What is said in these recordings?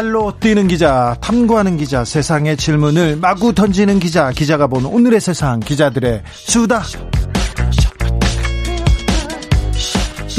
발로 뛰는 기자, 탐구하는 기자, 세상의 질문을 마구 던지는 기자, 기자가 보는 오늘의 세상, 기자들의 수다.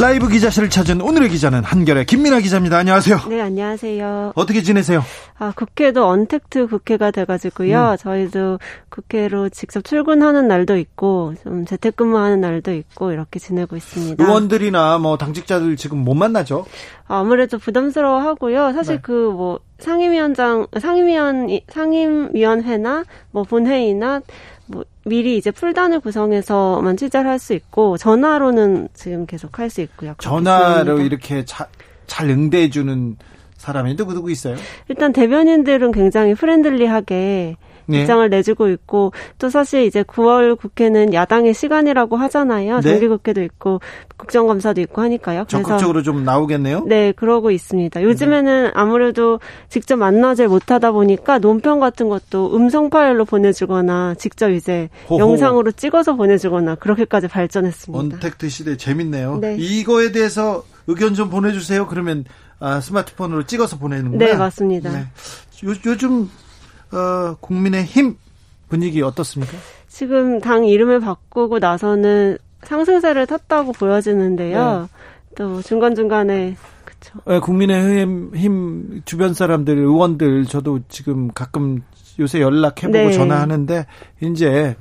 라이브 기자실을 찾은 오늘의 기자는 한결의 김민아 기자입니다. 안녕하세요. 네, 안녕하세요. 어떻게 지내세요? 아, 국회도 언택트 국회가 돼가지고요. 음. 저희도 국회로 직접 출근하는 날도 있고, 좀 재택근무하는 날도 있고, 이렇게 지내고 있습니다. 의원들이나 뭐 당직자들 지금 못 만나죠? 아무래도 부담스러워 하고요. 사실 네. 그뭐 상임위원장, 상임위원, 상임위원회나 뭐 본회의나 뭐 미리 이제 풀단을 구성해서만 취재를 할 수 있고 전화로는 지금 계속 할 수 있고요. 전화로 이렇게 자, 잘 응대해 주는 사람이 누구 누구 있어요? 일단 대변인들은 굉장히 friendly하게 네. 입장을 내주고 있고 또 사실 이제 9월 국회는 야당의 시간이라고 하잖아요. 네. 정기국회도 있고 국정감사도 있고 하니까요. 적극적으로 좀 나오겠네요. 네, 그러고 있습니다. 요즘에는 네. 아무래도 직접 만나질 못하다 보니까 논평 같은 것도 음성 파일로 보내주거나 직접 이제 호호. 영상으로 찍어서 보내주거나 그렇게까지 발전했습니다. 언택트 시대 재밌네요. 네. 이거에 대해서 의견 좀 보내주세요. 그러면 아, 스마트폰으로 찍어서 보내는구나. 네, 맞습니다. 네. 요, 요즘 어, 국민의힘 분위기 어떻습니까? 지금 당 이름을 바꾸고 나서는 상승세를 탔다고 보여지는데요. 네. 또 중간중간에 그쵸. 네, 국민의힘 힘 주변 사람들 의원들 저도 지금 가끔 요새 연락해보고 네. 전화하는데 이제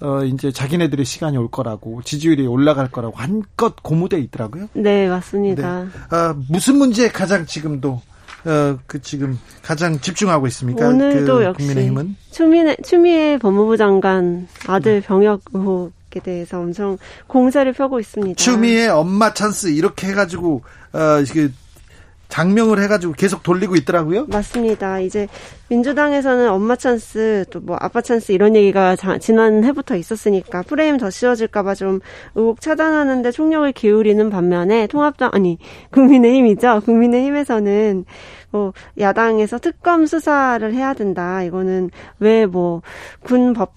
어 이제 자기네들의 시간이 올 거라고 지지율이 올라갈 거라고 한껏 고무돼 있더라고요. 네 맞습니다. 네. 아, 무슨 문제에 가장 지금도 어, 그 지금 가장 집중하고 있습니까? 오늘도 그 역시 국민의힘은? 추미애, 추미애 법무부 장관 아들 병역 의혹에 대해서 엄청 공세를 펴고 있습니다. 추미애 엄마 찬스 이렇게 해가지고 어, 그 장명을 해가지고 계속 돌리고 있더라고요. 맞습니다. 이제 민주당에서는 엄마 찬스 또 뭐 아빠 찬스 이런 얘기가 지난 해부터 있었으니까 프레임 더 씌워질까봐 좀 의혹 차단하는데 총력을 기울이는 반면에 통합당 아니 국민의힘이죠. 국민의힘에서는 뭐 야당에서 특검 수사를 해야 된다. 이거는 왜 뭐 군법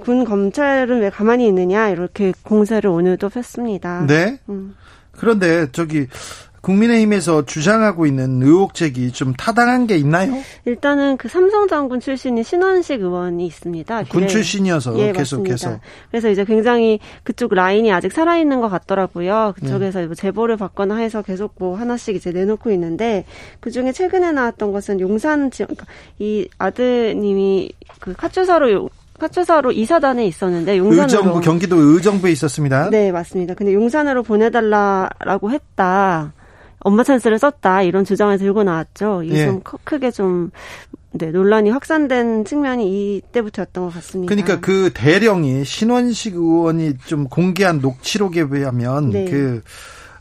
군 검찰은 왜 가만히 있느냐 이렇게 공세를 오늘도 폈습니다. 네. 음. 그런데 저기 국민의힘에서 주장하고 있는 의혹 제기 좀 타당한 게 있나요? 일단은 그 삼성 장군 출신인 신원식 의원이 있습니다. 군 출신이어서 예, 계속해서. 맞습니다. 그래서 이제 굉장히 그쪽 라인이 아직 살아있는 것 같더라고요. 그쪽에서 네. 제보를 받거나 해서 계속 뭐 하나씩 이제 내놓고 있는데 그 중에 최근에 나왔던 것은 용산 지역, 그러니까 이 아드님이 그 카투사로 카투사로 이사단에 있었는데 용산으로 의정부 경기도 의정부에 있었습니다. 네 맞습니다. 근데 용산으로 보내달라라고 했다. 엄마 찬스를 썼다 이런 주장을 들고 나왔죠. 이게 예. 좀 크게 좀 네, 논란이 확산된 측면이 이때부터였던 것 같습니다. 그러니까 그 대령이 신원식 의원이 좀 공개한 녹취록에 비하면 네. 그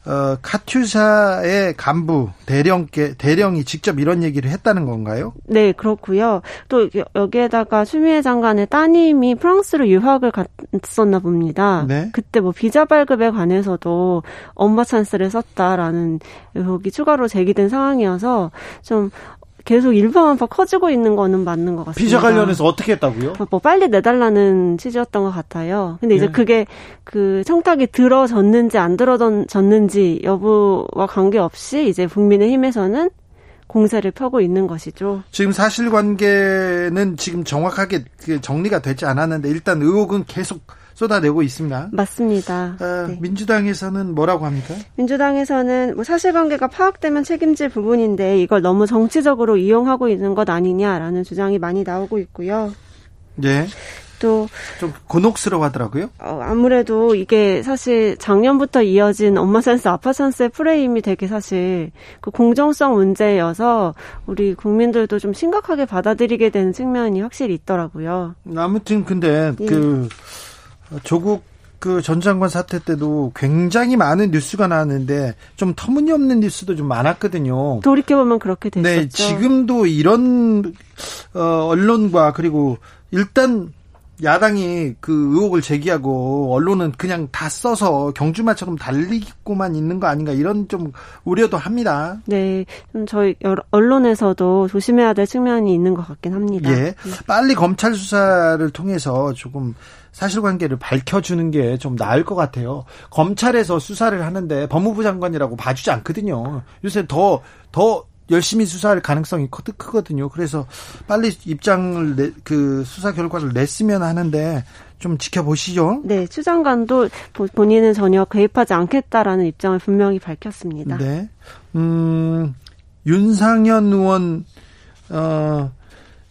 어, 카투샤의 간부 대령께 대령이 직접 이런 얘기를 했다는 건가요? 네, 그렇고요. 또 여기에다가 추미애 장관의 따님이 프랑스로 유학을 갔었나 봅니다. 네? 그때 뭐 비자 발급에 관해서도 엄마 찬스를 썼다라는 의혹이 추가로 제기된 상황이어서 좀 계속 일파만파 커지고 있는 거는 맞는 것 같습니다. 비자 관련해서 어떻게 했다고요? 뭐 빨리 내달라는 취지였던 것 같아요. 근데 이제 네. 그게 그 청탁이 들어졌는지 안 들어졌는지 여부와 관계없이 이제 국민의힘에서는 공세를 펴고 있는 것이죠. 지금 사실관계는 지금 정확하게 그 정리가 되지 않았는데 일단 의혹은 계속 쏟아내고 있습니다. 맞습니다. 어, 네. 민주당에서는 뭐라고 합니까? 민주당에서는 뭐 사실관계가 파악되면 책임질 부분인데 이걸 너무 정치적으로 이용하고 있는 것 아니냐라는 주장이 많이 나오고 있고요. 네. 또좀 곤혹스러워하더라고요. 어, 아무래도 이게 사실 작년부터 이어진 엄마 찬스 아빠 찬스의 프레임이 되게 사실 그 공정성 문제여서 우리 국민들도 좀 심각하게 받아들이게 되는 측면이 확실히 있더라고요. 아무튼 근데 예. 그 조국 그 전 장관 사태 때도 굉장히 많은 뉴스가 나왔는데 좀 터무니없는 뉴스도 좀 많았거든요. 돌이켜보면 그렇게 됐었죠. 네, 지금도 이런 어, 언론과 그리고 일단 야당이 그 의혹을 제기하고 언론은 그냥 다 써서 경주마처럼 달리고만 있는 거 아닌가 이런 좀 우려도 합니다. 네, 좀 저희 언론에서도 조심해야 될 측면이 있는 것 같긴 합니다. 예, 빨리 검찰 수사를 통해서 조금 사실관계를 밝혀주는 게 좀 나을 것 같아요. 검찰에서 수사를 하는데 법무부 장관이라고 봐주지 않거든요. 요새 더, 더 열심히 수사할 가능성이 크 거든요. 그래서 빨리 입장을 내, 그 수사 결과를 냈으면 하는데 좀 지켜보시죠. 네, 추 장관도 본인은 전혀 개입하지 않겠다라는 입장을 분명히 밝혔습니다. 네. 음, 윤상현 의원, 어,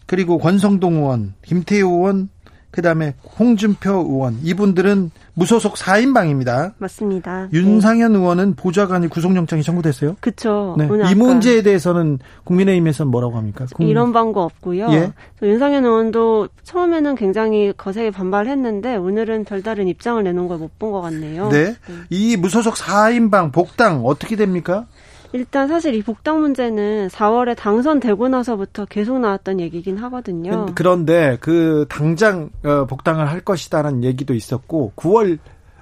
그리고 권성동 의원, 김태우 의원, 그다음에 홍준표 의원 이분들은 무소속 4인방입니다. 맞습니다. 윤상현 네. 의원은 보좌관이 구속영장이 청구됐어요. 그렇죠. 네. 이 문제에 대해서는 국민의힘에서는 뭐라고 합니까? 국민... 이런 방법 없고요. 예? 윤상현 의원도 처음에는 굉장히 거세게 반발했는데 오늘은 별다른 입장을 내놓은 걸 못 본 것 같네요. 네. 네. 이 무소속 4인방 복당 어떻게 됩니까? 일단 사실 이 복당 문제는 4월에 당선되고 나서부터 계속 나왔던 얘기긴 하거든요. 그런데 그 당장 어, 복당을 할 것이다라는 얘기도 있었고 9월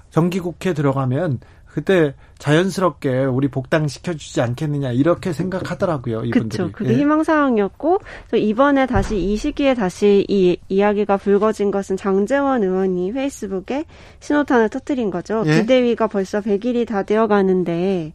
정기국회 들어가면 그때 자연스럽게 우리 복당 시켜주지 않겠느냐 이렇게 생각하더라고요 이분들이. 그렇죠. 그게 예. 희망사항이었고 이번에 다시 이 시기에 다시 이 이야기가 불거진 것은 장재원 의원이 페이스북에 신호탄을 터뜨린 거죠. 예? 비대위가 벌써 100일이 다 되어가는데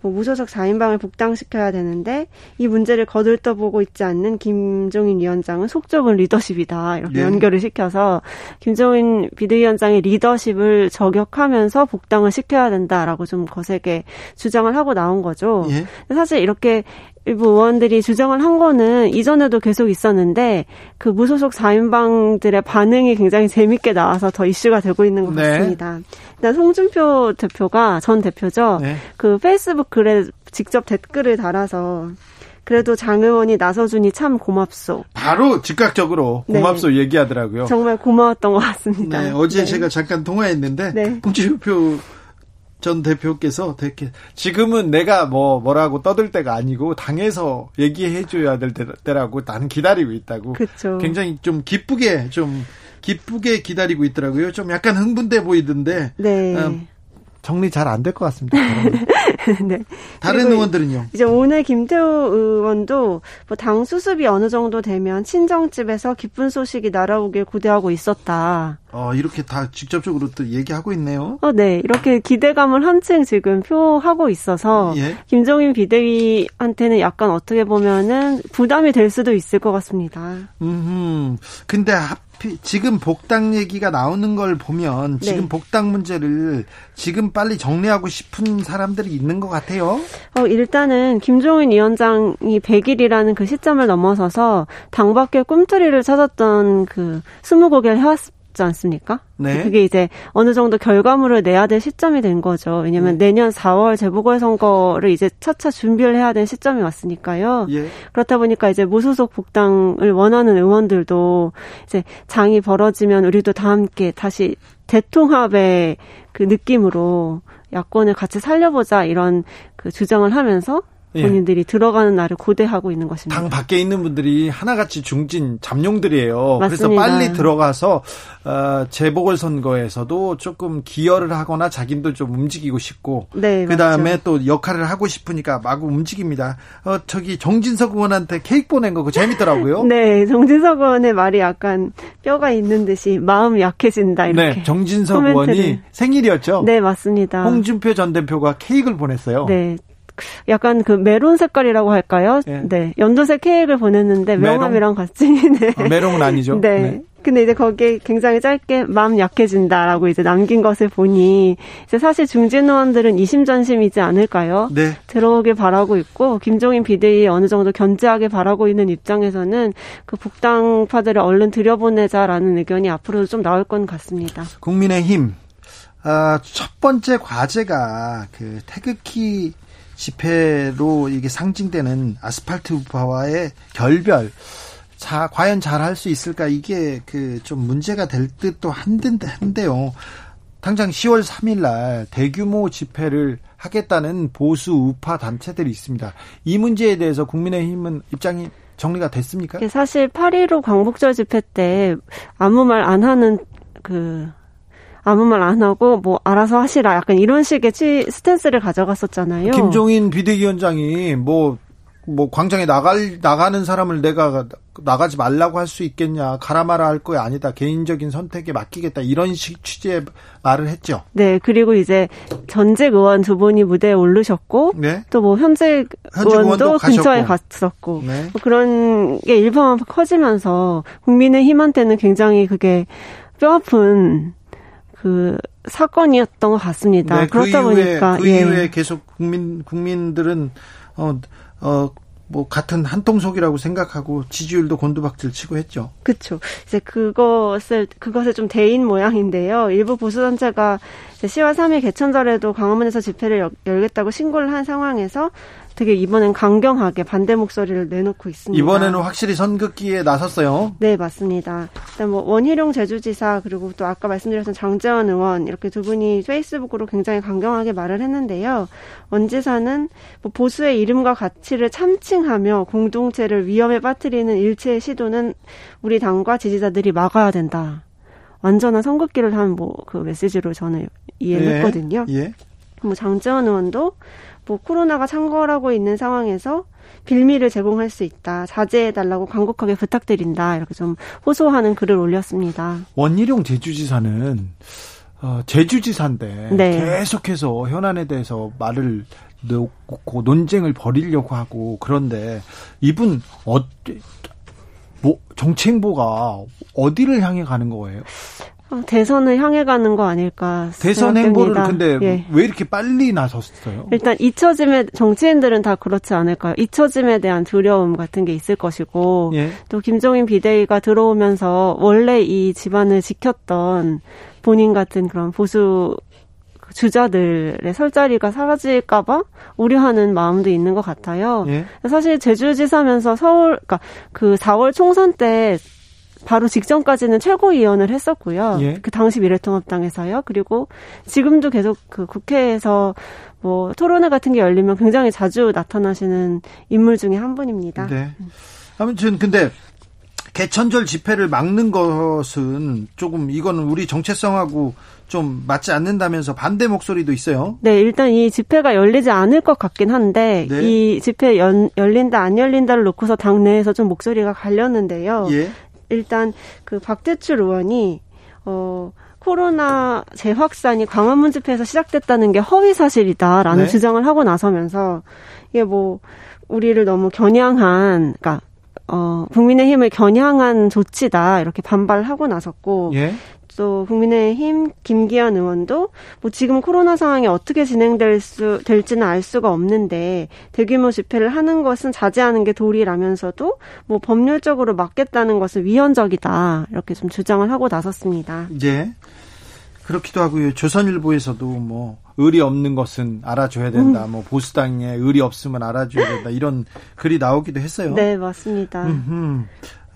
뭐 무소속 4인방을 복당시켜야 되는데 이 문제를 거들떠보고 있지 않는 김종인 위원장은 속좁은 리더십이다 이렇게 네. 연결을 시켜서 김종인 비대위원장의 리더십을 저격하면서 복당을 시켜야 된다라고 좀 거세게 주장을 하고 나온 거죠. 예. 사실 이렇게 일부 의원들이 주장을 한 거는 이전에도 계속 있었는데 그 무소속 4인방들의 반응이 굉장히 재밌게 나와서 더 이슈가 되고 있는 것 네. 같습니다. 일단 송준표 대표가 전 대표죠. 네. 그 페이스북 글에 직접 댓글을 달아서 그래도 장 의원이 나서주니 참 고맙소. 바로 즉각적으로 네. 고맙소 네. 얘기하더라고요. 정말 고마웠던 것 같습니다. 네, 어제 네. 제가 잠깐 통화했는데 네. 홍준표 전 대표께서 되게 지금은 내가 뭐 뭐라고 떠들 때가 아니고 당에서 얘기해 줘야 될 때라고 나는 기다리고 있다고. 그쵸. 굉장히 좀 기쁘게 좀 기쁘게 기다리고 있더라고요. 좀 약간 흥분돼 보이던데. 네. 어, 정리 잘 안 될 것 같습니다. 네. 다른 의원들은요? 이제 오늘 김태우 의원도 뭐 당 수습이 어느 정도 되면 친정집에서 기쁜 소식이 날아오길 고대하고 있었다. 어, 이렇게 다 직접적으로 또 얘기하고 있네요. 어, 네. 이렇게 기대감을 한층 지금 표하고 있어서 예? 김종인 비대위한테는 약간 어떻게 보면은 부담이 될 수도 있을 것 같습니다. 음. 근데 지금 복당 얘기가 나오는 걸 보면 지금 네. 복당 문제를 지금 빨리 정리하고 싶은 사람들이 있는 것 같아요. 어, 일단은 김종인 위원장이 100일이라는 그 시점을 넘어서서 당 밖에 꿈틀이를 찾았던 그 스무고개를 해왔, 있지 않습니까? 네. 그게 이제 어느 정도 결과물을 내야 될 시점이 된 거죠. 왜냐면 네. 내년 4월 재보궐선거를 이제 차차 준비를 해야 될 시점이 왔으니까요. 예. 그렇다 보니까 이제 무소속 복당을 원하는 의원들도 이제 장이 벌어지면 우리도 다 함께 다시 대통합의 그 느낌으로 야권을 같이 살려보자 이런 그 주장을 하면서 예. 본인들이 예. 들어가는 날을 고대하고 있는 것입니다. 당 밖에 있는 분들이 하나같이 중진 잠룡들이에요. 맞습니다. 그래서 빨리 들어가서 어, 재보궐 선거에서도 조금 기여를 하거나 자기도 좀 움직이고 싶고 네, 그다음에 또 역할을 하고 싶으니까 마구 움직입니다. 어, 저기 정진석 의원한테 케이크 보낸 거 그거 재밌더라고요. 네, 정진석 의원의 말이 약간 뼈가 있는 듯이 마음 약해진다 이렇게. 네, 정진석 코멘트를. 의원이 생일이었죠. 네, 맞습니다. 홍준표 전 대표가 케이크를 보냈어요. 네, 약간 그 메론 색깔이라고 할까요? 예. 네. 연두색 케이크를 보냈는데 명함이랑 같이 네. 아, 메론은 아니죠. 네. 네. 근데 이제 거기에 굉장히 짧게 마음 약해진다라고 이제 남긴 것을 보니 이제 사실 중진 의원들은 이심전심이지 않을까요? 네. 들어오길 바라고 있고 김종인 비대위 어느 정도 견제하게 바라고 있는 입장에서는 그 복당파들을 얼른 들여보내자라는 의견이 앞으로도 좀 나올 건 같습니다. 국민의힘 아, 첫 번째 과제가 그 태극기 집회로 이게 상징되는 아스팔트 우파와의 결별. 자, 과연 잘 할 수 있을까? 이게 그 좀 문제가 될 듯도 한데요. 당장 10월 3일 날 대규모 집회를 하겠다는 보수 우파 단체들이 있습니다. 이 문제에 대해서 국민의힘은 입장이 정리가 됐습니까? 사실 8.15 광복절 집회 때 아무 말 안 하는 그 아무 말 안 하고 뭐 알아서 하시라 약간 이런 식의 스탠스를 가져갔었잖아요. 김종인 비대위원장이 뭐뭐 광장에 나갈 나가는 사람을 내가 나가지 말라고 할 수 있겠냐 가라 마라 할 거야 아니다 개인적인 선택에 맡기겠다 이런 식 취지의 말을 했죠. 네 그리고 이제 전직 의원 두 분이 무대에 오르셨고 네. 또뭐 현직, 의원도 근처에 갔었고 네. 뭐 그런 게 일파만 커지면서 국민의힘한테는 굉장히 그게 뼈아픈 그 사건이었던 것 같습니다. 네, 그 그렇다 그 이후에, 보니까 그 예. 이후에 계속 국민 국민들은 어 어, 뭐 같은 한통속이라고 생각하고 지지율도 곤두박질 치고 했죠. 그렇죠. 이제 그것을 그것을 좀 대인 모양인데요. 일부 보수 단체가 10월 3일 개천절에도 광화문에서 집회를 열겠다고 신고를 한 상황에서 되게 이번엔 강경하게 반대 목소리를 내놓고 있습니다. 이번에는 확실히 선긋기에 나섰어요. 네, 맞습니다. 일단 뭐 원희룡 제주지사 그리고 또 아까 말씀드렸던 장재원 의원 이렇게 두 분이 페이스북으로 굉장히 강경하게 말을 했는데요. 원 지사는 뭐 보수의 이름과 가치를 참칭하며 공동체를 위험에 빠뜨리는 일체의 시도는 우리 당과 지지자들이 막아야 된다. 완전한 선긋기를 한 뭐 그 메시지로 저는 이해를 했거든요. 예. 뭐 장재원 의원도 뭐 코로나가 창궐하고 있는 상황에서 빌미를 제공할 수 있다. 자제해달라고 간곡하게 부탁드린다. 이렇게 좀 호소하는 글을 올렸습니다. 원희룡 제주지사는 어, 제주지사인데 네. 계속해서 현안에 대해서 말을 놓고 논쟁을 벌이려고 하고 그런데 이분 어, 뭐 정책보가 어디를 향해 가는 거예요? 어, 대선을 향해 가는 거 아닐까 대선 생각됩니다. 행보를 근데 예. 왜 이렇게 빨리 나섰어요? 일단 잊혀짐에 정치인들은 다 그렇지 않을까요? 잊혀짐에 대한 두려움 같은 게 있을 것이고 예. 또 김종인 비대위가 들어오면서 원래 이 집안을 지켰던 본인 같은 그런 보수 주자들의 설 자리가 사라질까봐 우려하는 마음도 있는 것 같아요. 예. 사실 제주지사면서 서울, 그러니까 그 4월 총선 때 바로 직전까지는 최고위원을 했었고요. 예. 그 당시 미래통합당에서요. 그리고 지금도 계속 그 국회에서 뭐 토론회 같은 게 열리면 굉장히 자주 나타나시는 인물 중에 한 분입니다. 네. 아무튼 근데 개천절 집회를 막는 것은 조금 이거는 우리 정체성하고 좀 맞지 않는다면서 반대 목소리도 있어요. 네, 일단 이 집회가 열리지 않을 것 같긴 한데 네. 이 집회 연, 열린다 안 열린다를 놓고서 당내에서 좀 목소리가 갈렸는데요. 예. 일단 그 박대출 의원이 어 코로나 재확산이 광화문 집회에서 시작됐다는 게 허위 사실이다라는 네. 주장을 하고 나서면서 이게 뭐 우리를 너무 겨냥한 그러니까 어 국민의힘을 겨냥한 조치다 이렇게 반발하고 나섰고 예? 또 국민의힘 김기현 의원도 뭐 지금 코로나 상황이 어떻게 진행될 수 될지는 알 수가 없는데 대규모 집회를 하는 것은 자제하는 게 도리라면서도 뭐 법률적으로 막겠다는 것은 위헌적이다 이렇게 좀 주장을 하고 나섰습니다. 네. 그렇기도 하고요. 조선일보에서도 뭐 의리 없는 것은 알아줘야 된다. 음. 뭐 보수당에 의리 없으면 알아줘야 된다. 이런 글이 나오기도 했어요. 네, 맞습니다. 음흠.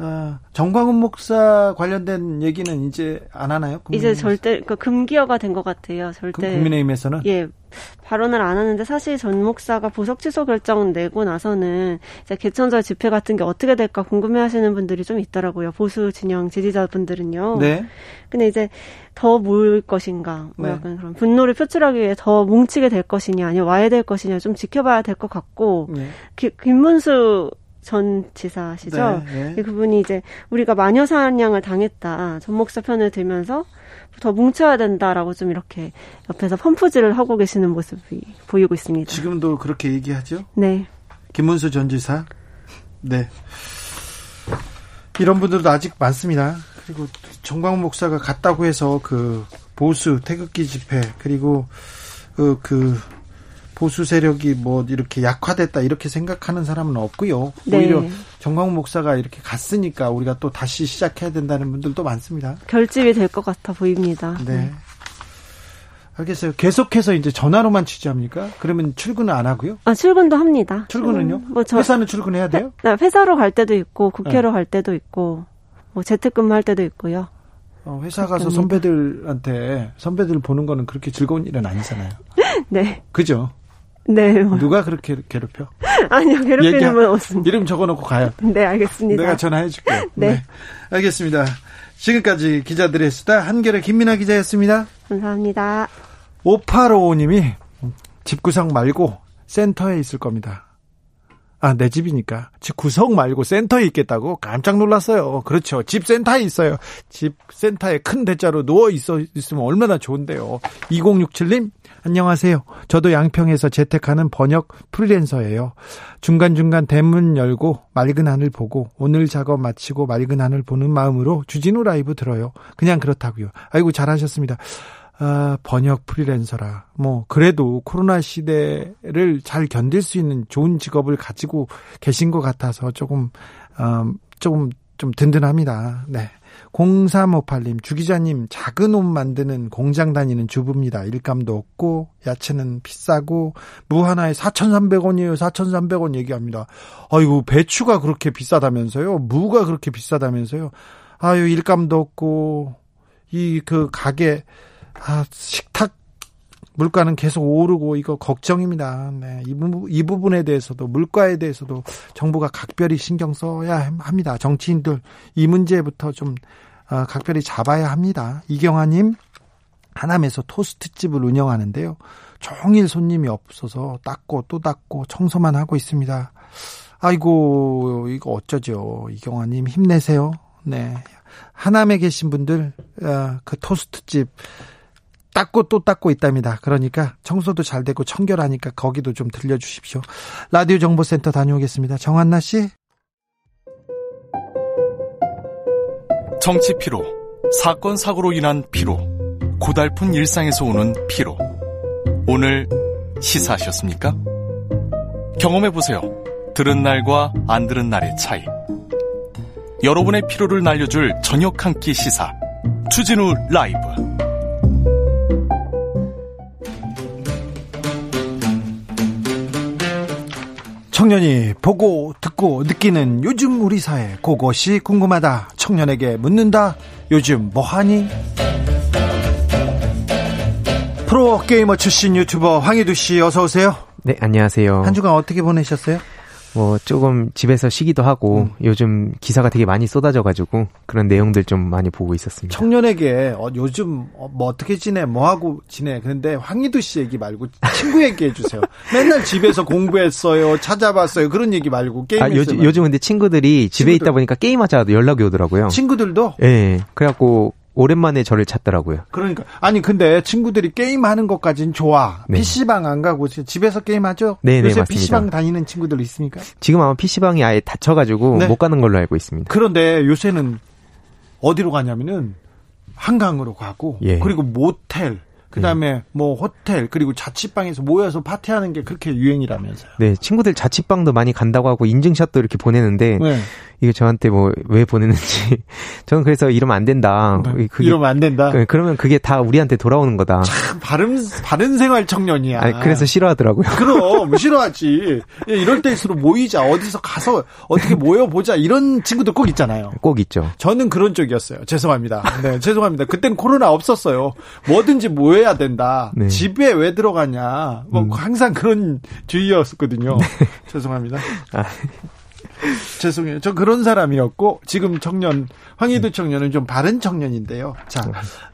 아, 정광훈 목사 관련된 얘기는 이제 안 하나요? 이제 절대 그 금기어가 된 것 같아요. 절대 국민의힘에서는 예 발언을 안 하는데 사실 전 목사가 보석 취소 결정 내고 나서는 이제 개천절 집회 같은 게 어떻게 될까 궁금해하시는 분들이 좀 있더라고요. 보수 진영 지지자분들은요. 네. 근데 이제 더 모일 것인가, 뭐 네. 약간 그런 분노를 표출하기 위해 더 뭉치게 될 것이냐, 아니면 와야 될 것이냐 좀 지켜봐야 될 것 같고 네. 기, 김문수 전 지사시죠. 네, 네. 그분이 이제 우리가 마녀 사냥을 당했다. 전 목사 편을 들면서 더 뭉쳐야 된다라고 좀 이렇게 옆에서 펌프질을 하고 계시는 모습이 보이고 있습니다. 지금도 그렇게 얘기하죠? 네. 김문수 전 지사. 네. 이런 분들도 아직 많습니다. 그리고 정광훈 목사가 갔다고 해서 그 보수 태극기 집회 그리고 그, 그 보수 세력이 뭐 이렇게 약화됐다 이렇게 생각하는 사람은 없고요. 네. 오히려 정광훈 목사가 이렇게 갔으니까 우리가 또 다시 시작해야 된다는 분들도 많습니다. 결집이 될 것 같아 보입니다. 네. 알겠어요. 계속해서 이제 전화로만 취재합니까? 그러면 출근은 안 하고요? 아 출근도 합니다. 출근은요? 음, 뭐 저, 회사는 출근해야 돼요? 회, 네, 회사로 갈 때도 있고 국회로 네. 갈 때도 있고 뭐 재택근무 할 때도 있고요. 어, 회사 가서 선배들한테 선배들 보는 거는 그렇게 즐거운 일은 아니잖아요. 네. 그죠? 네. 누가 그렇게 괴롭혀? 아니요, 괴롭히는 분 없습니다. 이름 적어놓고 가요. 네, 알겠습니다. 내가 전화해줄게요. 네. 네. 알겠습니다. 지금까지 기자들의 수다 한결의 김민아 기자였습니다. 감사합니다. 5855님이 집 구석 말고 센터에 있을 겁니다. 아, 내 집이니까. 집 구석 말고 센터에 있겠다고 깜짝 놀랐어요. 그렇죠. 집 센터에 있어요. 집 센터에 큰 대자로 누워 있어 있으면 얼마나 좋은데요. 2067님, 안녕하세요. 저도 양평에서 재택하는 번역 프리랜서예요. 중간중간 대문 열고 맑은 하늘 보고 오늘 작업 마치고 맑은 하늘 보는 마음으로 주진우 라이브 들어요. 그냥 그렇다고요. 아이고 잘하셨습니다. 아, 번역 프리랜서라. 뭐, 그래도 코로나 시대를 잘 견딜 수 있는 좋은 직업을 가지고 계신 것 같아서 조금, 어, 조금, 좀 든든합니다. 네. 0358님, 주기자님, 작은 옷 만드는 공장 다니는 주부입니다. 일감도 없고, 야채는 비싸고, 무 하나에 4,300원이에요. 4,300원 얘기합니다. 아이고, 배추가 그렇게 비싸다면서요? 무가 그렇게 비싸다면서요? 아유, 일감도 없고, 이 그 가게, 아, 식탁 물가는 계속 오르고 이거 걱정입니다. 네. 이, 부, 이 부분에 대해서도 물가에 대해서도 정부가 각별히 신경 써야 합니다. 정치인들 이 문제부터 좀 어, 각별히 잡아야 합니다. 이경아님 하남에서 토스트집을 운영하는데요. 종일 손님이 없어서 닦고 또 닦고 청소만 하고 있습니다. 아이고 이거 어쩌죠. 이경아님 힘내세요. 네. 하남에 계신 분들 어, 그 토스트집 닦고 또 닦고 있답니다. 그러니까 청소도 잘 되고 청결하니까 거기도 좀 들려주십시오. 라디오 정보센터 다녀오겠습니다. 정한나 씨. 정치 피로, 사건 사고로 인한 피로, 고달픈 일상에서 오는 피로. 오늘 시사하셨습니까? 경험해 보세요. 들은 날과 안 들은 날의 차이. 여러분의 피로를 날려줄 저녁 한 끼 시사. 추진우 라이브. 청년이 보고 듣고 느끼는 요즘 우리 사회 그것이 궁금하다. 청년에게 묻는다. 요즘 뭐하니? 프로게이머 출신 유튜버 황희두 씨 어서 오세요. 네 안녕하세요. 한 주간 어떻게 보내셨어요? 뭐 조금 집에서 쉬기도 하고 음. 요즘 기사가 되게 많이 쏟아져가지고 그런 내용들 좀 많이 보고 있었습니다. 청년에게 어, 요즘 어, 뭐 어떻게 지내, 뭐 하고 지내. 그런데 황희두 씨 얘기 말고 친구 얘기해 주세요. 맨날 집에서 공부했어요, 찾아봤어요. 그런 얘기 말고 게임. 아, 요즘 요즘 근데 친구들이 집에 친구들. 있다 보니까 게임하자 연락이 오더라고요. 친구들도? 예. 네, 그래갖고 오랜만에 저를 찾더라고요. 그러니까 아니 근데 친구들이 게임 하는 것까진 좋아. 네. PC방 안 가고 집에서 게임 하죠? 네, 네, 요새 맞습니다. PC방 다니는 친구들 있습니까? 지금 아마 PC방이 아예 닫혀 가지고 네. 못 가는 걸로 알고 있습니다. 그런데 요새는 어디로 가냐면은 한강으로 가고 예. 그리고 모텔 그다음에 네. 뭐 호텔 그리고 자취방에서 모여서 파티하는 게 그렇게 유행이라면서요. 네, 친구들 자취방도 많이 간다고 하고 인증샷도 이렇게 보내는데 네. 이거 저한테 뭐 왜 보내는지 저는 그래서 이러면 안 된다. 네. 그게, 이러면 안 된다. 그, 그러면 그게 다 우리한테 돌아오는 거다. 참 바른 바른 생활 청년이야. 아니, 그래서 싫어하더라고요. 그럼 싫어하지. 이럴 때일수록 모이자 어디서 가서 어떻게 모여 보자 이런 친구들 꼭 있잖아요. 꼭 있죠. 저는 그런 쪽이었어요. 죄송합니다. 네, 죄송합니다. 그땐 코로나 없었어요. 뭐든지 모여 야 된다. 네. 집에 왜 들어가냐. 뭐 음. 항상 그런 주의였었거든요. 네. 죄송합니다. 아. 죄송해요. 저 그런 사람이었고 지금 청년 황희두 음. 청년은 좀 바른 청년인데요. 자,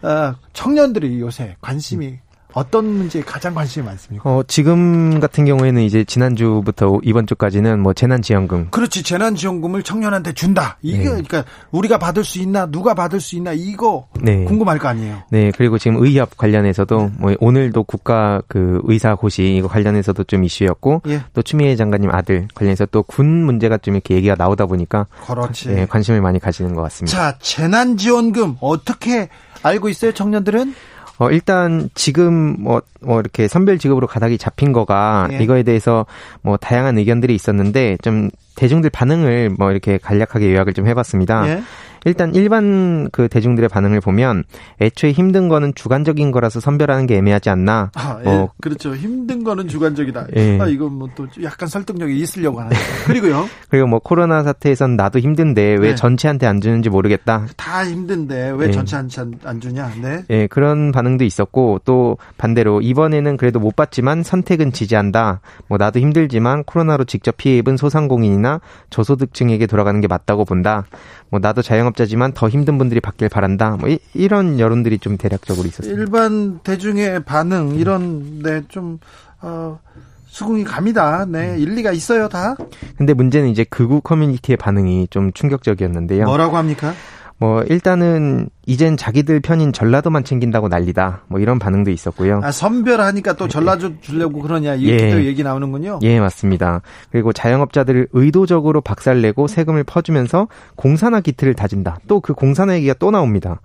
어, 청년들이 요새 관심이 어떤 문제에 가장 관심이 많습니까? 어, 지금 같은 경우에는 이제 지난주부터 이번 주까지는 뭐 재난지원금. 그렇지. 재난지원금을 청년한테 준다. 이게 네. 그러니까 우리가 받을 수 있나 누가 받을 수 있나 이거 네. 궁금할 거 아니에요. 네. 그리고 지금 의협 관련해서도 네. 뭐 오늘도 국가 그 의사 고시 이거 관련해서도 좀 이슈였고 예. 또 추미애 장관님 아들 관련해서 또 군 문제가 좀 이렇게 얘기가 나오다 보니까 그렇지. 네, 관심을 많이 가지는 것 같습니다. 자, 재난지원금 어떻게 알고 있어요, 청년들은? 어, 일단 지금 뭐, 뭐 이렇게 선별 직업으로 가닥이 잡힌 거가 예. 이거에 대해서 뭐 다양한 의견들이 있었는데 좀 대중들 반응을 뭐 이렇게 간략하게 요약을 좀 해봤습니다. 예. 일단 일반 그 대중들의 반응을 보면 애초에 힘든 거는 주관적인 거라서 선별하는 게 애매하지 않나. 아, 예, 어, 그렇죠. 힘든 거는 주관적이다. 예. 아, 이건 뭐 또 약간 설득력이 있으려고 하는. 그리고요. 그리고 뭐 코로나 사태에선 나도 힘든데 왜 네. 전체한테 안 주는지 모르겠다. 다 힘든데 왜 예. 전체한테 안 주냐. 네. 예, 그런 반응도 있었고 또 반대로 이번에는 그래도 못 받지만 선택은 지지한다. 뭐 나도 힘들지만 코로나로 직접 피해 입은 소상공인이나 저소득층에게 돌아가는 게 맞다고 본다. 뭐 나도 자영업자지만 더 힘든 분들이 받길 바란다. 뭐 이, 런 여론들이 좀 대략적으로 있었습니다. 일반 대중의 반응 이런 네좀 어, 수긍이 갑니다. 네, 음. 일리가 있어요, 다. 근데 문제는 이제 극우 커뮤니티의 반응이 좀 충격적이었는데요. 뭐라고 합니까? 뭐 일단은 이젠 자기들 편인 전라도만 챙긴다고 난리다. 뭐 이런 반응도 있었고요. 아 선별하니까 또 전라도 주려고 그러냐 이렇게 예. 얘기 나오는군요. 예 맞습니다. 그리고 자영업자들을 의도적으로 박살내고 세금을 퍼주면서 공사나 기틀을 다진다. 또 그 공사나 얘기가 또 나옵니다.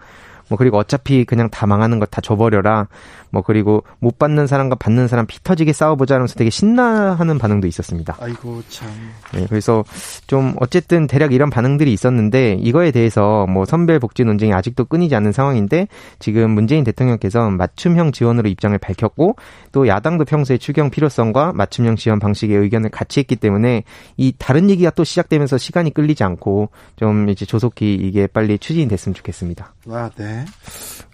뭐 그리고 어차피 그냥 다 망하는 거 다 줘버려라. 뭐 그리고 못 받는 사람과 받는 사람 피 터지게 싸워보자 하면서 되게 신나하는 반응도 있었습니다. 아이고 참. 네, 그래서 좀 어쨌든 대략 이런 반응들이 있었는데 이거에 대해서 뭐 선별 복지 논쟁이 아직도 끊이지 않는 상황인데 지금 문재인 대통령께서 맞춤형 지원으로 입장을 밝혔고 또 야당도 평소에 추경 필요성과 맞춤형 지원 방식의 의견을 같이 했기 때문에 이 다른 얘기가 또 시작되면서 시간이 끌리지 않고 좀 이제 조속히 이게 빨리 추진이 됐으면 좋겠습니다. 아, 네.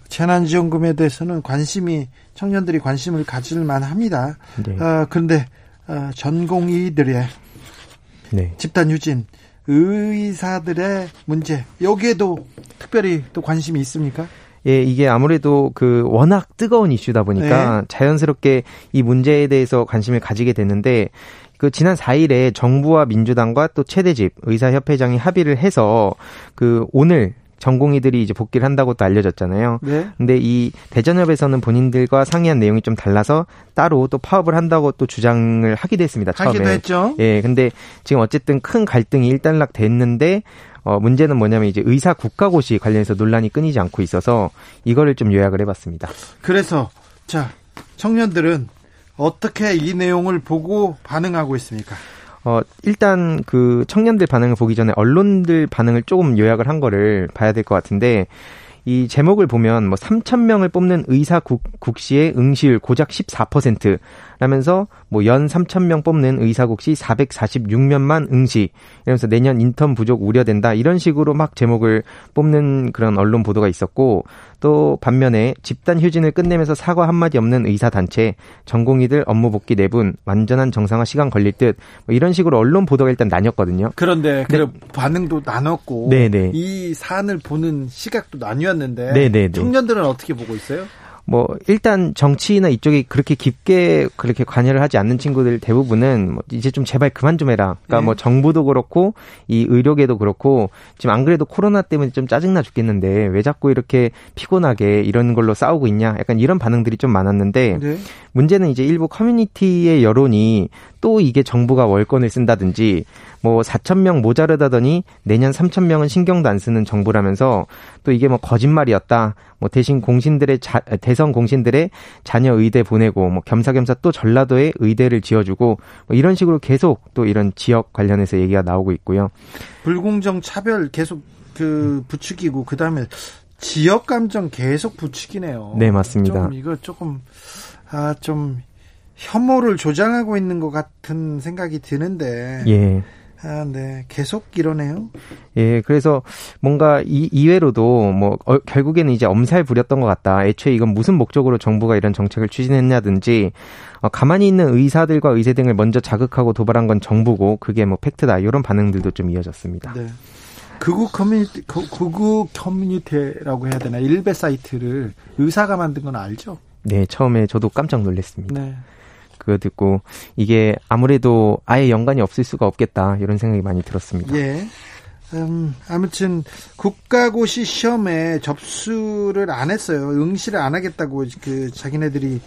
재난지원금에 대해서는 관심이 청년들이 관심을 가질 만합니다. 네. 어, 그런데 어, 전공의들의 네. 집단 휴진, 의사들의 문제 여기에도 특별히 또 관심이 있습니까? 예, 이게 아무래도 그 워낙 뜨거운 이슈다 보니까 네. 자연스럽게 이 문제에 대해서 관심을 가지게 되는데 그 지난 4일에 정부와 민주당과 또 최대집 의사협회장이 합의를 해서 그 오늘 전공의들이 이제 복귀를 한다고 또 알려졌잖아요. 네. 근데 이 대전협에서는 본인들과 상의한 내용이 좀 달라서 따로 또 파업을 한다고 또 주장을 하기도 했습니다. 처음에. 하기도 했죠. 예. 근데 지금 어쨌든 큰 갈등이 일단락 됐는데 어 문제는 뭐냐면 이제 의사 국가고시 관련해서 논란이 끊이지 않고 있어서 이거를 좀 요약을 해 봤습니다. 그래서 자, 청년들은 어떻게 이 내용을 보고 반응하고 있습니까? 어, 일단 그 청년들 반응을 보기 전에 언론들 반응을 조금 요약을 한 거를 봐야 될 것 같은데 이 제목을 보면 뭐 3천 명을 뽑는 의사 국, 국시의 응시율 고작 14% 라면서 뭐 연 3천 명 뽑는 의사국시 446명만 응시 이러면서 내년 인턴 부족 우려된다 이런 식으로 막 제목을 뽑는 그런 언론 보도가 있었고 또 반면에 집단 휴진을 끝내면서 사과 한마디 없는 의사 단체 전공의들 업무 복귀 내분 완전한 정상화 시간 걸릴 듯 뭐 이런 식으로 언론 보도가 일단 나뉘었거든요. 그런데 그 반응도 나눴고 네네. 이 사안을 보는 시각도 나뉘었는데 네네네. 청년들은 어떻게 보고 있어요? 뭐 일단 정치나 이쪽이 그렇게 깊게 그렇게 관여를 하지 않는 친구들 대부분은 뭐 이제 좀 제발 그만 좀 해라. 그러니까 네. 뭐 정부도 그렇고 이 의료계도 그렇고 지금 안 그래도 코로나 때문에 좀 짜증나 죽겠는데 왜 자꾸 이렇게 피곤하게 이런 걸로 싸우고 있냐. 약간 이런 반응들이 좀 많았는데 네. 문제는 이제 일부 커뮤니티의 여론이 또 이게 정부가 월권을 쓴다든지 뭐 4천 명 모자르다더니 내년 3천 명은 신경도 안 쓰는 정부라면서 또 이게 뭐 거짓말이었다. 뭐 대신 공신들의 자, 대선 공신들의 자녀 의대 보내고 뭐 겸사겸사 또 전라도에 의대를 지어주고 뭐 이런 식으로 계속 또 이런 지역 관련해서 얘기가 나오고 있고요. 불공정 차별 계속 그 부추기고 그 다음에 지역 감정 계속 부추기네요. 네 맞습니다. 좀 이거 조금 아좀 혐오를 조장하고 있는 것 같은 생각이 드는데. 예. 아, 네. 계속 이러네요. 예, 그래서 뭔가 이 이외로도 뭐 어, 결국에는 이제 엄살 부렸던 것 같다. 애초에 이건 무슨 목적으로 정부가 이런 정책을 추진했냐든지 어, 가만히 있는 의사들과 의사 등을 먼저 자극하고 도발한 건 정부고 그게 뭐 팩트다. 이런 반응들도 좀 이어졌습니다. 네. 극우 커뮤니티, 극우 커뮤니티라고 해야 되나 일베 사이트를 의사가 만든 건 알죠? 네, 처음에 저도 깜짝 놀랐습니다. 네. 그거 듣고 이게 아무래도 아예 연관이 없을 수가 없겠다 이런 생각이 많이 들었습니다. 예. 음, 아무튼 국가고시 시험에 접수를 안 했어요. 응시를 안 하겠다고 그 자기네들이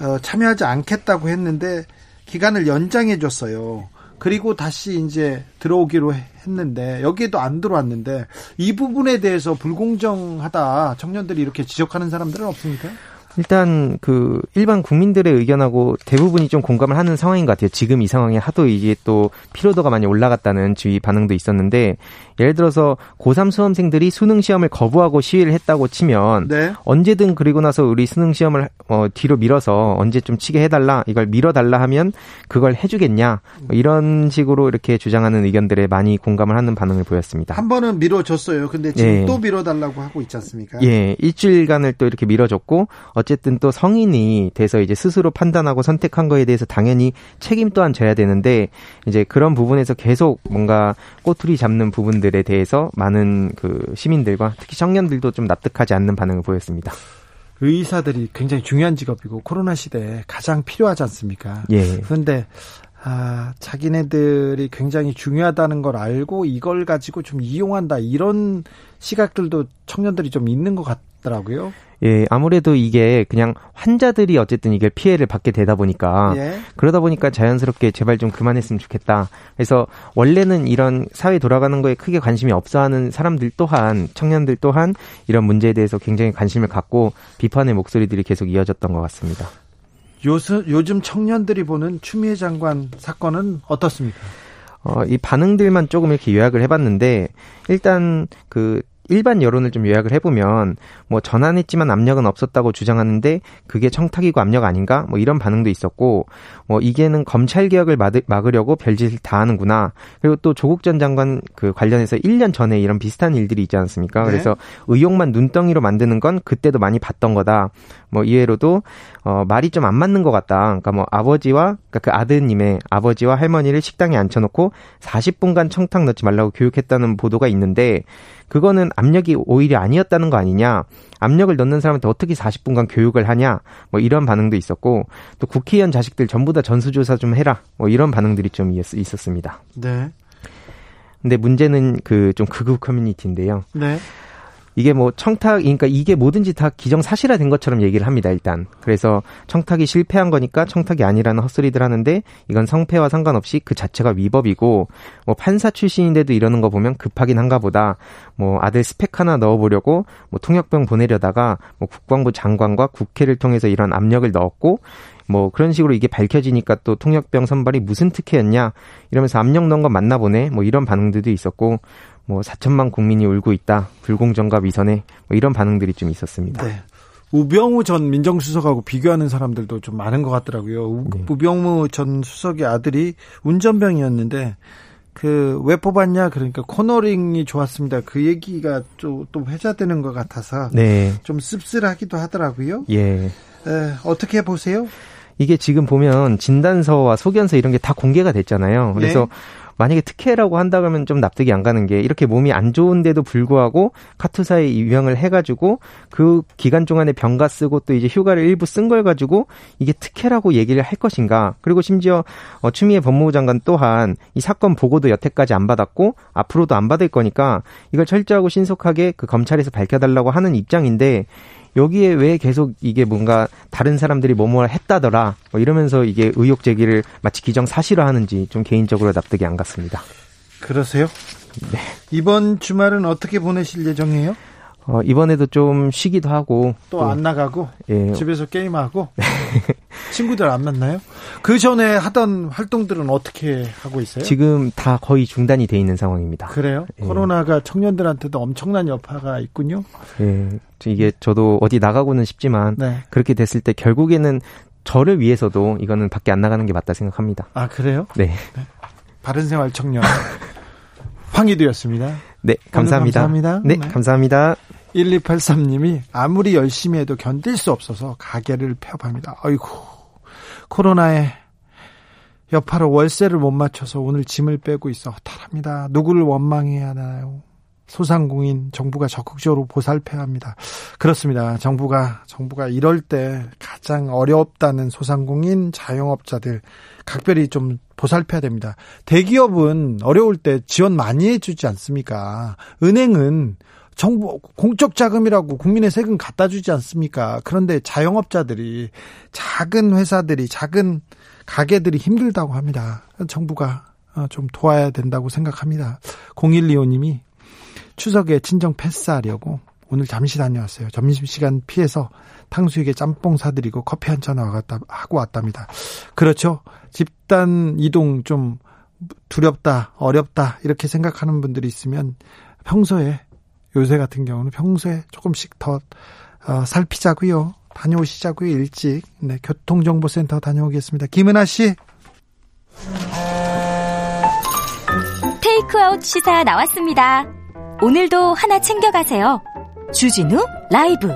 어, 참여하지 않겠다고 했는데 기간을 연장해 줬어요. 그리고 다시 이제 들어오기로 했는데 여기에도 안 들어왔는데 이 부분에 대해서 불공정하다 청년들이 이렇게 지적하는 사람들은 없습니까? 일단 그 일반 국민들의 의견하고 대부분이 좀 공감을 하는 상황인 것 같아요. 지금 이 상황에 하도 이게 또 피로도가 많이 올라갔다는 주위 반응도 있었는데 예를 들어서 고3 수험생들이 수능 시험을 거부하고 시위를 했다고 치면 네. 언제든 그리고 나서 우리 수능 시험을 어, 뒤로 밀어서 언제 좀 치게 해달라 이걸 밀어달라 하면 그걸 해주겠냐 뭐 이런 식으로 이렇게 주장하는 의견들에 많이 공감을 하는 반응을 보였습니다. 한 번은 밀어줬어요. 근데 지금 네. 또 밀어달라고 하고 있지 않습니까? 예, 일주일간을 또 이렇게 밀어줬고 어쨌든 또 성인이 돼서 이제 스스로 판단하고 선택한 거에 대해서 당연히 책임 또한 져야 되는데 이제 그런 부분에서 계속 뭔가 꼬투리 잡는 부분들에 대해서 많은 그 시민들과 특히 청년들도 좀 납득하지 않는 반응을 보였습니다. 의사들이 굉장히 중요한 직업이고 코로나 시대에 가장 필요하지 않습니까? 예. 그런데 아, 자기네들이 굉장히 중요하다는 걸 알고 이걸 가지고 좀 이용한다 이런 시각들도 청년들이 좀 있는 것 같더라고요. 예, 아무래도 이게 그냥 환자들이 어쨌든 이게 피해를 받게 되다 보니까 예. 그러다 보니까 자연스럽게 제발 좀 그만했으면 좋겠다. 그래서 원래는 이런 사회 돌아가는 거에 크게 관심이 없어 하는 사람들 또한 청년들 또한 이런 문제에 대해서 굉장히 관심을 갖고 비판의 목소리들이 계속 이어졌던 것 같습니다. 요즘, 요즘 청년들이 보는 추미애 장관 사건은 어떻습니까? 어, 이 반응들만 조금 이렇게 요약을 해봤는데, 일단, 그, 일반 여론을 좀 요약을 해보면 뭐 전환했지만 압력은 없었다고 주장하는데 그게 청탁이고 압력 아닌가 뭐 이런 반응도 있었고 뭐 이게는 검찰 개혁을 막으려고 별짓을 다 하는구나 그리고 또 조국 전 장관 그 관련해서 1년 전에 이런 비슷한 일들이 있지 않습니까? 네. 그래서 의혹만 눈덩이로 만드는 건 그때도 많이 봤던 거다. 뭐 이외로도 어 말이 좀 안 맞는 것 같다. 그러니까 뭐 아버지와 그러니까 그 아드님의 아버지와 할머니를 식당에 앉혀놓고 40분간 청탁 넣지 말라고 교육했다는 보도가 있는데 그거는 압력이 오히려 아니었다는 거 아니냐. 압력을 넣는 사람한테 어떻게 40분간 교육을 하냐. 뭐 이런 반응도 있었고 또 국회의원 자식들 전부 다 전수조사 좀 해라. 뭐 이런 반응들이 좀 있었습니다. 네. 근데 문제는 그 좀 극우 커뮤니티인데요. 네. 이게 뭐 청탁, 그러니까 이게 뭐든지 다 기정사실화 된 것처럼 얘기를 합니다, 일단. 그래서 청탁이 실패한 거니까 청탁이 아니라는 헛소리들 하는데 이건 성패와 상관없이 그 자체가 위법이고 뭐 판사 출신인데도 이러는 거 보면 급하긴 한가 보다. 뭐 아들 스펙 하나 넣어보려고 뭐 통역병 보내려다가 뭐 국방부 장관과 국회를 통해서 이런 압력을 넣었고 뭐 그런 식으로 이게 밝혀지니까 또 통역병 선발이 무슨 특혜였냐 이러면서 압력 넣은 건 맞나 보네 뭐 이런 반응들도 있었고 뭐 4천만 국민이 울고 있다. 불공정과 위선에 뭐 이런 반응들이 좀 있었습니다. 네. 우병우 전 민정수석하고 비교하는 사람들도 좀 많은 것 같더라고요. 우, 네. 우병우 전 수석의 아들이 운전병이었는데 그 왜 뽑았냐 그러니까 코너링이 좋았습니다. 그 얘기가 또, 또 회자되는 것 같아서 네. 좀 씁쓸하기도 하더라고요. 예. 에, 어떻게 보세요? 이게 지금 보면 진단서와 소견서 이런 게 다 공개가 됐잖아요. 그래서 네. 만약에 특혜라고 한다 그러면 좀 납득이 안 가는 게 이렇게 몸이 안 좋은데도 불구하고 카투사에 입양을 해가지고 그 기간 동안에 병가 쓰고 또 이제 휴가를 일부 쓴 걸 가지고 이게 특혜라고 얘기를 할 것인가. 그리고 심지어 어, 추미애 법무부 장관 또한 이 사건 보고도 여태까지 안 받았고 앞으로도 안 받을 거니까 이걸 철저하고 신속하게 그 검찰에서 밝혀달라고 하는 입장인데 여기에 왜 계속 이게 뭔가 다른 사람들이 뭐뭐 했다더라 뭐 이러면서 이게 의혹 제기를 마치 기정 사실화하는지 좀 개인적으로 납득이 안 갔습니다. 그러세요? 네. 이번 주말은 어떻게 보내실 예정이에요? 어, 이번에도 좀 쉬기도 하고 또 안 나가고 예. 집에서 게임하고 친구들 안 만나요? 그 전에 하던 활동들은 어떻게 하고 있어요? 지금 다 거의 중단이 돼 있는 상황입니다. 그래요? 예. 코로나가 청년들한테도 엄청난 여파가 있군요. 예. 이게 저도 어디 나가고는 싶지만 네. 그렇게 됐을 때 결국에는 저를 위해서도 이거는 밖에 안 나가는 게 맞다 생각합니다. 아 그래요? 네. 네. 바른생활 청년 황희두였습니다. 네, 감사합니다. 감사합니다. 네, 네, 감사합니다. 1283님이 아무리 열심히 해도 견딜 수 없어서 가게를 폐업합니다. 아이고, 코로나에 여파로 월세를 못 맞춰서 오늘 짐을 빼고 있어 허탈합니다. 누구를 원망해야 하나요? 소상공인 정부가 적극적으로 보살펴야 합니다. 그렇습니다. 정부가 정부가 이럴 때 가장 어렵다는 소상공인 자영업자들 각별히 좀 보살펴야 됩니다. 대기업은 어려울 때 지원 많이 해주지 않습니까? 은행은 정부 공적 자금이라고 국민의 세금 갖다 주지 않습니까? 그런데 자영업자들이 작은 회사들이 작은 가게들이 힘들다고 합니다. 정부가 어, 좀 도와야 된다고 생각합니다. 0125님이 추석에 친정 패스하려고 오늘 잠시 다녀왔어요. 점심시간 피해서 탕수육에 짬뽕 사드리고 커피 한잔 하고 왔답니다. 그렇죠. 집단 이동 좀 두렵다, 어렵다, 이렇게 생각하는 분들이 있으면 평소에, 요새 같은 경우는 평소에 조금씩 더, 어, 살피자고요 다녀오시자고요, 일찍. 네, 교통정보센터 다녀오겠습니다. 김은아 씨. 테이크아웃 시사 나왔습니다. 오늘도 하나 챙겨가세요. 주진우 라이브.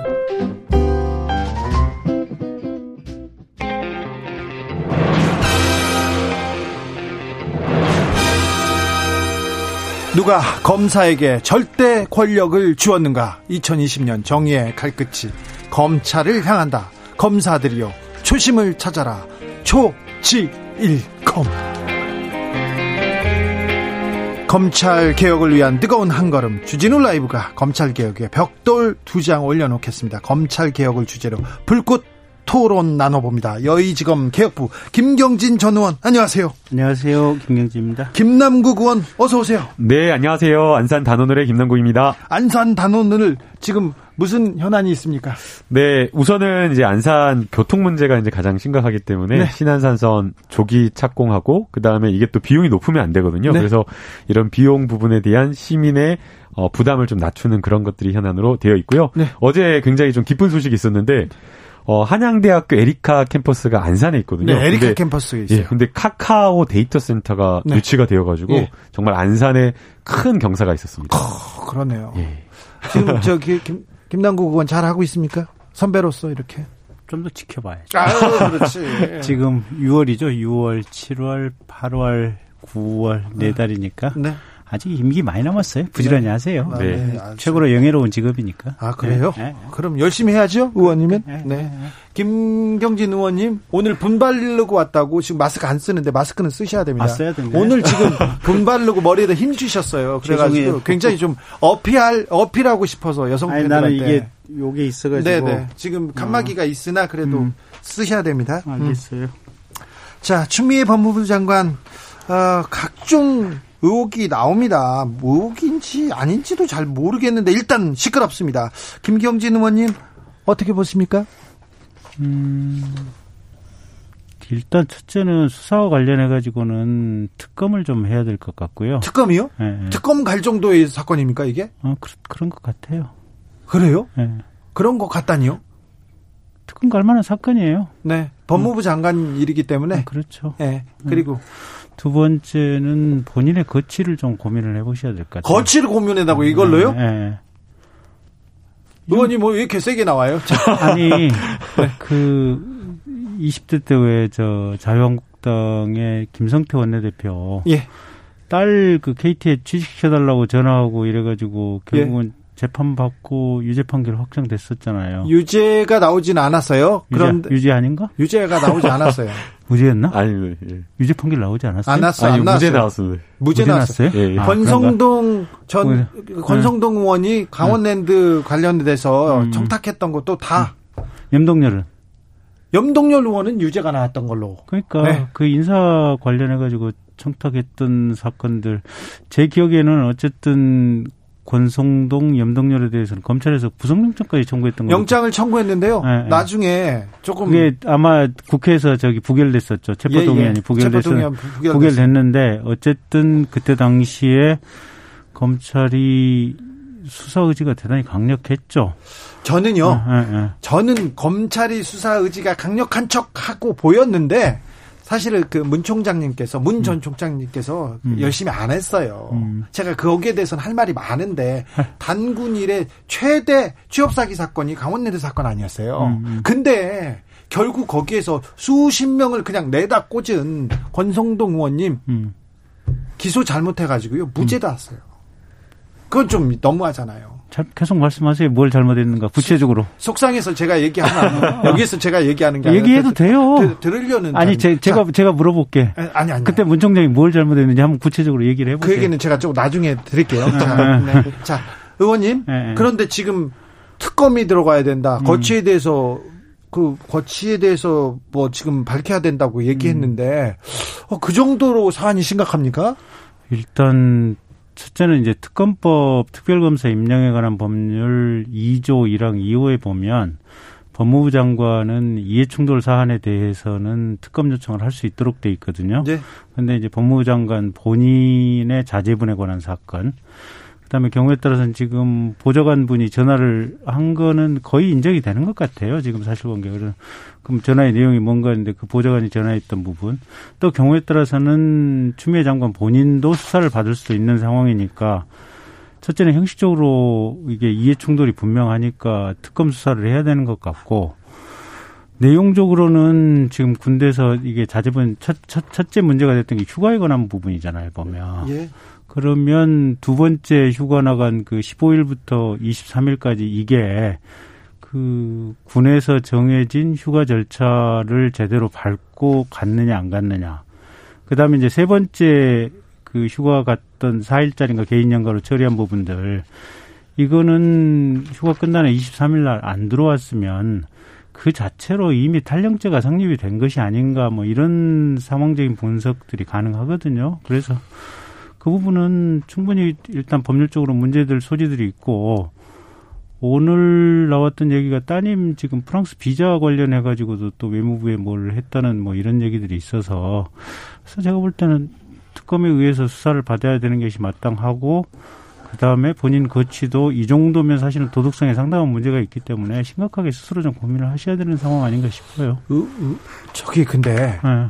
누가 검사에게 절대 권력을 주었는가? 2020년 정의의 칼끝이 검찰을 향한다. 검사들이여 초심을 찾아라. 초지일검. 검찰 개혁을 위한 뜨거운 한 걸음 주진우 라이브가 검찰 개혁에 벽돌 두 장 올려놓겠습니다. 검찰 개혁을 주제로 불꽃 토론 나눠봅니다. 여의지검 개혁부 김경진 전 의원 안녕하세요. 안녕하세요. 김경진입니다. 김남국 의원 어서 오세요. 네, 안녕하세요. 안산 단원을의 김남국입니다. 안산 단원을 지금 무슨 현안이 있습니까? 네, 우선은 이제 안산 교통 문제가 이제 가장 심각하기 때문에 네. 신안산선 조기 착공하고 그 다음에 이게 또 비용이 높으면 안 되거든요. 네. 그래서 이런 비용 부분에 대한 시민의 어, 부담을 좀 낮추는 그런 것들이 현안으로 되어 있고요. 네. 어제 굉장히 좀 기쁜 소식이 있었는데 어, 한양대학교 에리카 캠퍼스가 안산에 있거든요. 네, 에리카 캠퍼스에 있어요. 예, 근데 카카오 데이터 센터가 네. 유치가 되어가지고 예. 정말 안산에 큰 경사가 있었습니다. 어, 그러네요. 예. 지금 저 김, 김남국 의원 잘 하고 있습니까? 선배로서 이렇게. 좀 더 지켜봐야죠. 아, 그렇지. 지금 6월이죠. 6월, 7월, 8월, 9월 네 달이니까. 네. 아직 임기 많이 남았어요. 부지런히 네. 하세요. 아, 네. 네. 최고로 영예로운 직업이니까. 아 그래요? 네. 그럼 열심히 해야죠, 의원님은. 네. 네. 김경진 의원님 오늘 분발르고 왔다고 지금 마스크 안 쓰는데 마스크는 쓰셔야 됩니다. 아, 써야 됩니다. 오늘 지금 분발르고 머리에다 힘 주셨어요. 그래가지고 굉장히 좀 어필할 어필하고 싶어서 여성분들한테. 나는 이게 요게 있어가지고. 네네. 지금 칸막이가 어. 있으나 그래도 음. 쓰셔야 됩니다. 알겠어요. 음. 자 추미애 법무부 장관 어, 각종 의혹이 나옵니다. 의혹인지 아닌지도 잘 모르겠는데 일단 시끄럽습니다. 김경진 의원님 어떻게 보십니까? 음, 일단 첫째는 수사와 관련해 가지고는 특검을 좀 해야 될 것 같고요. 특검이요? 네. 특검 갈 정도의 사건입니까 이게? 어, 그, 그런 것 같아요. 그래요? 네. 그런 것 같다니요? 특검 갈 만한 사건이에요. 네. 법무부 장관 일이기 때문에. 아, 그렇죠. 네. 그리고 음. 두 번째는 본인의 거취를 좀 고민을 해보셔야 될 것 같아요. 거취를 고민해다고 이걸로요? 네. 네. 의원님 뭐 이렇게 세게 나와요? 아니 네. 그 20대 때 왜 저 자유한국당의 김성태 원내대표 예. 딸 그 KT에 취직시켜달라고 전화하고 이래가지고 결국은 예. 재판 받고 유죄 판결 확정됐었잖아요. 유죄가 나오진 않았어요. 그런 유죄, 유죄 아닌가? 유죄가 나오지 않았어요. 무죄였나? 아니, 예. 유죄 판결 나오지 않았어요? 안 났어요. 아니, 안 무죄 나왔어요. 무죄, 무죄 나왔어요. 예, 예. 아, 권성동 전 네. 권성동 의원이 강원랜드 네. 관련돼서 음. 청탁했던 것도 다 음. 염동열은 염동열 의원은 유죄가 나왔던 걸로. 그러니까 네. 그 인사 관련해 가지고 청탁했던 사건들 제 기억에는 어쨌든 권성동, 염동열에 대해서는 검찰에서 구속영장까지 청구했던 거죠. 영장을 청구했는데요. 네, 나중에 조금 그게 아마 국회에서 저기 부결됐었죠. 체포동의안이 예, 예. 부결돼서 부결됐는데 어쨌든 그때 당시에 검찰이 수사 의지가 대단히 강력했죠. 저는요. 네, 네, 저는 검찰이 수사 의지가 강력한 척하고 보였는데 사실은 그문 총장님께서 문전 음. 총장님께서 음. 열심히 안 했어요. 음. 제가 거기에 대해서는 할 말이 많은데 단군 일의 최대 취업 사기 사건이 강원랜드 사건 아니었어요. 음, 음. 근데 결국 거기에서 수십 명을 그냥 내다 꽂은 권성동 의원님 음. 기소 잘못해가지고요 무죄 나왔어요. 그건 좀 너무하잖아요. 계속 말씀하세요. 뭘 잘못했는가 구체적으로. 속상해서 제가 얘기하면 여기에서 제가 얘기하는 게 얘기해도 돼요. 들, 으려는 아니 제, 제가 제가 물어볼게. 아니 아니. 그때 문 총장이 뭘 잘못했는지 한번 구체적으로 얘기를 해보세요. 그 얘기는 제가 좀 나중에 드릴게요. 자, 네. 자 의원님 네. 그런데 지금 특검이 들어가야 된다. 음. 거치에 대해서 그 거치에 대해서 뭐 지금 밝혀야 된다고 얘기했는데 음. 어, 그 정도로 사안이 심각합니까? 일단 첫째는 이제 특검법 특별검사 임명에 관한 법률 2조 1항 2호에 보면 법무부 장관은 이해충돌 사안에 대해서는 특검 요청을 할 수 있도록 돼 있거든요. 네. 근데 이제 법무부 장관 본인의 자제분에 관한 사건, 그다음에 경우에 따라서는 지금 보좌관 분이 전화를 한 거는 거의 인정이 되는 것 같아요. 지금 사실관계 그럼 전화의 내용이 뭔가 했는데 그 보좌관이 전화했던 부분 또 경우에 따라서는 추미애 장관 본인도 수사를 받을 수도 있는 상황이니까 첫째는 형식적으로 이게 이해 충돌이 분명하니까 특검 수사를 해야 되는 것 같고 내용적으로는 지금 군대에서 이게 자제분 첫, 첫, 첫째 문제가 됐던 게 휴가에 관한 부분이잖아요, 보면. 예. 그러면 두 번째 휴가 나간 그 15일부터 23일까지 이게 그 군에서 정해진 휴가 절차를 제대로 밟고 갔느냐 안 갔느냐. 그다음에 이제 세 번째 그 휴가 갔던 4일짜리인가 개인 연가로 처리한 부분들 이거는 휴가 끝나는 23일 날 안 들어왔으면 그 자체로 이미 탈령죄가 성립이 된 것이 아닌가 뭐 이런 상황적인 분석들이 가능하거든요. 그래서 그 부분은 충분히 일단 법률적으로 문제들 소지들이 있고 오늘 나왔던 얘기가 따님 지금 프랑스 비자 관련해 가지고도 또 외무부에 뭘 했다는 뭐 이런 얘기들이 있어서 그래서 제가 볼 때는 특검에 의해서 수사를 받아야 되는 것이 마땅하고 그 다음에 본인 거치도 이 정도면 사실은 도덕성에 상당한 문제가 있기 때문에 심각하게 스스로 좀 고민을 하셔야 되는 상황 아닌가 싶어요. 으, 으, 저기 근데 네.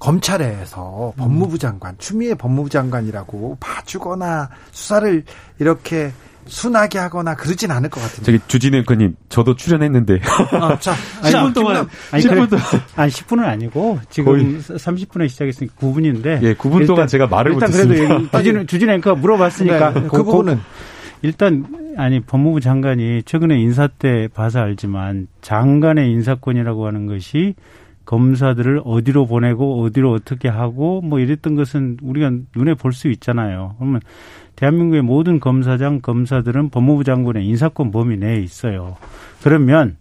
검찰에서 법무부 장관, 추미애 법무부 장관이라고 봐주거나 수사를 이렇게 순하게 하거나 그러진 않을 것 같은데. 저기 주진 앵커님, 저도 출연했는데. 아, 자, 10분 동안, 아니, 10분 동안. 아니, 10분은 아니고, 지금 거의. 30분에 시작했으니까 9분인데. 예, 9분 동안 제가 말을 못 했습니다. 일단 그래도 주진, 주진 앵커가 물어봤으니까. 네, 그 부분은. 일단, 아니, 법무부 장관이 최근에 인사 때 봐서 알지만, 장관의 인사권이라고 하는 것이 검사들을 어디로 보내고 어디로 어떻게 하고 뭐 이랬던 것은 우리가 눈에 볼 수 있잖아요. 그러면 대한민국의 모든 검사장 검사들은 법무부 장관의 인사권 범위 내에 있어요. 그러면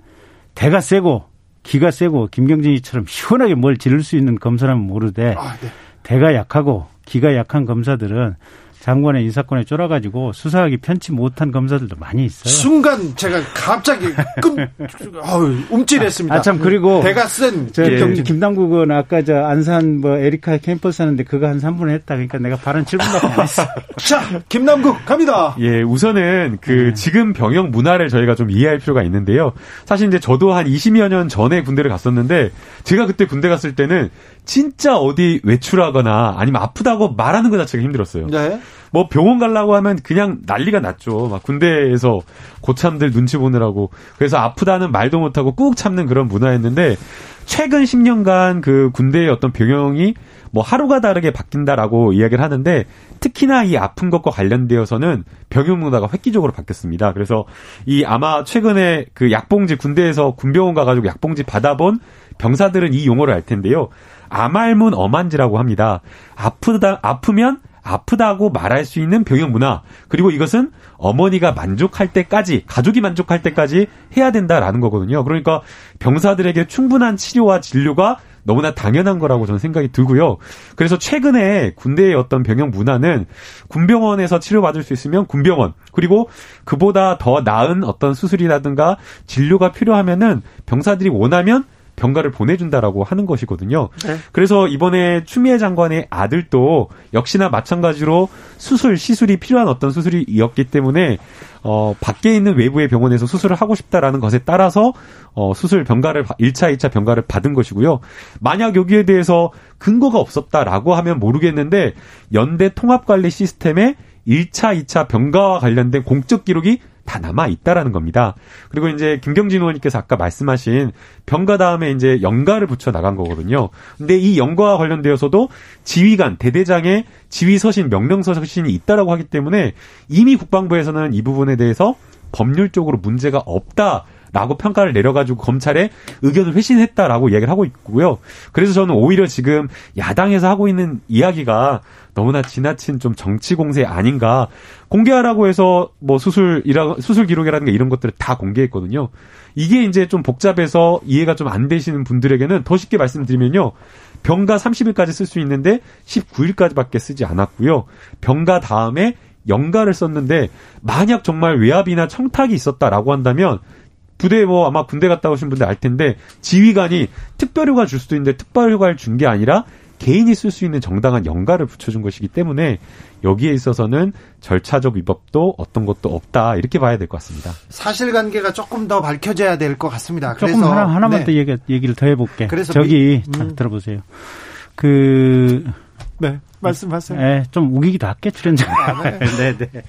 대가 세고 기가 세고 김경진이처럼 시원하게 뭘 지를 수 있는 검사라면 모르되 아, 네. 대가 약하고 기가 약한 검사들은 장관의 인사권에 쫄아가지고 수사하기 편치 못한 검사들도 많이 있어요. 순간 제가 갑자기 끔, 어우, 움찔했습니다. 아, 참, 그리고. 대가 쓴. 저, 예. 김당국은 아까 저 안산 뭐 에리카 캠퍼스 하는데 그거 한 3분 했다. 그러니까 내가 발언 7분밖에 안 했어. 자, 김남국 갑니다. 예, 우선은 그 네. 지금 병역 문화를 저희가 좀 이해할 필요가 있는데요. 사실 이제 저도 한 20여 년 전에 군대를 갔었는데 제가 그때 군대 갔을 때는 진짜 어디 외출하거나 아니면 아프다고 말하는 것 자체가 힘들었어요. 네. 뭐 병원 가려고 하면 그냥 난리가 났죠. 막 군대에서 고참들 눈치 보느라고 그래서 아프다는 말도 못하고 꾹 참는 그런 문화였는데 최근 10년간 그 군대의 어떤 병영이 뭐 하루가 다르게 바뀐다라고 이야기를 하는데 특히나 이 아픈 것과 관련되어서는 병영 문화가 획기적으로 바뀌었습니다. 그래서 이 아마 최근에 그 약봉지 군대에서 군병원 가가지고 약봉지 받아본 병사들은 이 용어를 알 텐데요. 아말문 어만지라고 합니다. 아프다 아프면 아프다고 말할 수 있는 병역 문화 그리고 이것은 어머니가 만족할 때까지 가족이 만족할 때까지 해야 된다라는 거거든요. 그러니까 병사들에게 충분한 치료와 진료가 너무나 당연한 거라고 저는 생각이 들고요. 그래서 최근에 군대의 어떤 병역 문화는 군병원에서 치료받을 수 있으면 군병원 그리고 그보다 더 나은 어떤 수술이라든가 진료가 필요하면은 병사들이 원하면 병가를 보내준다라고 하는 것이거든요. 네. 그래서 이번에 추미애 장관의 아들도 역시나 마찬가지로 수술 시술이 필요한 어떤 수술이었기 때문에 어 밖에 있는 외부의 병원에서 수술을 하고 싶다라는 것에 따라서 어 수술 병가를 1차, 2차 병가를 받은 것이고요. 만약 여기에 대해서 근거가 없었다라고 하면 모르겠는데 연대 통합 관리 시스템에 1차, 2차 병가와 관련된 공적 기록이 다 남아 있다라는 겁니다. 그리고 이제 김경진 의원님께서 아까 말씀하신 병가 다음에 이제 연가를 붙여 나간 거거든요. 근데 이 연가와 관련되어서도 지휘관 대대장의 지휘 서신 명령 서신이 있다라고 하기 때문에 이미 국방부에서는 이 부분에 대해서 법률적으로 문제가 없다. 라고 평가를 내려가지고 검찰에 의견을 회신했다라고 이야기를 하고 있고요. 그래서 저는 오히려 지금 야당에서 하고 있는 이야기가 너무나 지나친 좀 정치 공세 아닌가. 공개하라고 해서 뭐 수술 이라 수술 기록이라든가 이런 것들을 다 공개했거든요. 이게 이제 좀 복잡해서 이해가 좀 안 되시는 분들에게는 더 쉽게 말씀드리면요. 병가 30일까지 쓸 수 있는데 19일까지밖에 쓰지 않았고요. 병가 다음에 연가를 썼는데 만약 정말 외압이나 청탁이 있었다라고 한다면 부대에 뭐 아마 군대 갔다 오신 분들 알 텐데 지휘관이 특별휴가 줄 수도 있는데 특별휴가를 준 게 아니라 개인이 쓸 수 있는 정당한 연가를 붙여준 것이기 때문에 여기에 있어서는 절차적 위법도 어떤 것도 없다 이렇게 봐야 될 것 같습니다. 사실관계가 조금 더 밝혀져야 될 것 같습니다. 조금 그래서 하나, 하나만 네. 더 얘기, 얘기를 더 해볼게. 그래서 저기 미, 음. 들어보세요. 그 네. 말씀하세요. 네, 좀 우기기도 할게 출연자. 아, 네. 네, 네.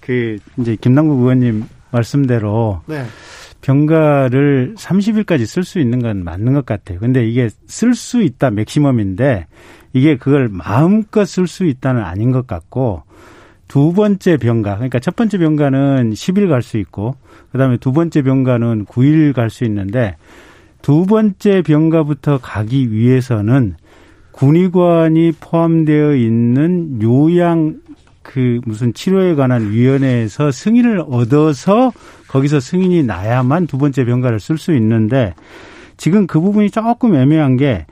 그 이제 김남국 의원님 말씀대로 네. 병가를 30일까지 쓸 수 있는 건 맞는 것 같아요. 근데 이게 쓸 수 있다 맥시멈인데 이게 그걸 마음껏 쓸 수 있다는 아닌 것 같고 두 번째 병가 그러니까 첫 번째 병가는 10일 갈 수 있고 그다음에 두 번째 병가는 9일 갈 수 있는데 두 번째 병가부터 가기 위해서는 군의관이 포함되어 있는 요양 그 무슨 치료에 관한 위원회에서 승인을 얻어서 거기서 승인이 나야만 두 번째 병가를 쓸 수 있는데 지금 그 부분이 조금 애매한 게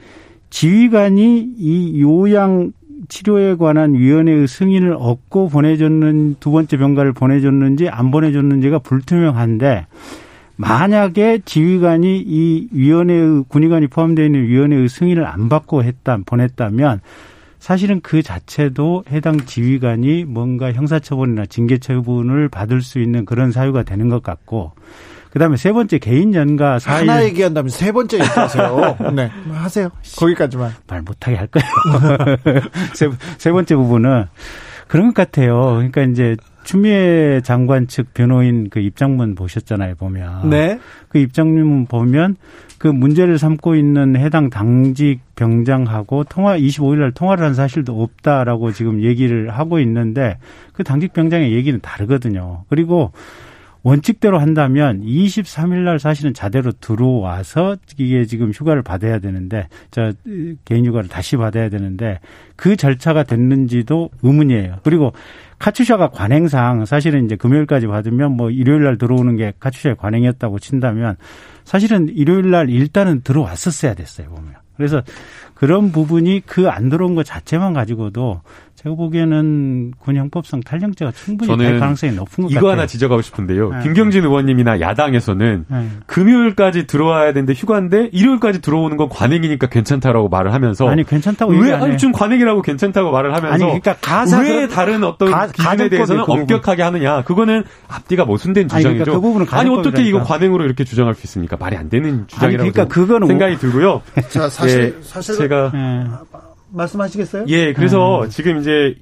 지휘관이 이 요양 치료에 관한 위원회의 승인을 얻고 보내줬는 두 번째 병가를 보내줬는지 안 보내줬는지가 불투명한데 만약에 지휘관이 이 위원회의 군의관이 포함되어 있는 위원회의 승인을 안 받고 했다 보냈다면 사실은 그 자체도 해당 지휘관이 뭔가 형사처분이나 징계처분을 받을 수 있는 그런 사유가 되는 것 같고 그다음에 세 번째 개인 연가 사유 하나 얘기한다면 세 번째 얘기하세요. 네, 하세요. 거기까지만 말 못하게 할 거예요. 세, 세 번째 부분은 그런 것 같아요. 그러니까 이제 추미애 장관 측 변호인 그 입장문 보셨잖아요, 보면. 네. 그 입장문 보면 그 문제를 삼고 있는 해당 당직 병장하고 통화 25일 날 통화를 한 사실도 없다라고 지금 얘기를 하고 있는데 그 당직 병장의 얘기는 다르거든요. 그리고 원칙대로 한다면 23일 날 사실은 자대로 들어와서 이게 지금 휴가를 받아야 되는데 저 개인 휴가를 다시 받아야 되는데 그 절차가 됐는지도 의문이에요. 그리고 카츄샤가 관행상 사실은 이제 금요일까지 받으면 뭐 일요일 날 들어오는 게 카츄샤의 관행이었다고 친다면 사실은 일요일 날 일단은 들어왔었어야 됐어요, 보면. 그래서 그런 부분이 그 안 들어온 것 자체만 가지고도 제가 보기에는 군형법상 탈령죄가 충분히 될 가능성이 높은 것 이거 같아요. 하나 지적하고 싶은데요. 네. 김경진 의원님이나 야당에서는 네. 금요일까지 들어와야 되는데 휴가인데 일요일까지 들어오는 건 관행이니까 괜찮다라고 말을 하면서 아니 괜찮다고 왜 아니 좀 관행이라고 괜찮다고 말을 하면서 아니 그러니까 가사 왜 다른 어떤 가, 기준에 대해서는 그 엄격하게 하느냐 그거는 앞뒤가 모순된 주장이죠. 아니, 그러니까 그 부분은 아니 어떻게 이거 관행으로 이렇게 주장할 수 있습니까? 말이 안 되는 주장이라고 그러니까 그거는 생각이 들고요. 자 사실 네, 사실 제가 네. 말씀하시겠어요? 예, 그래서 음. 지금 이제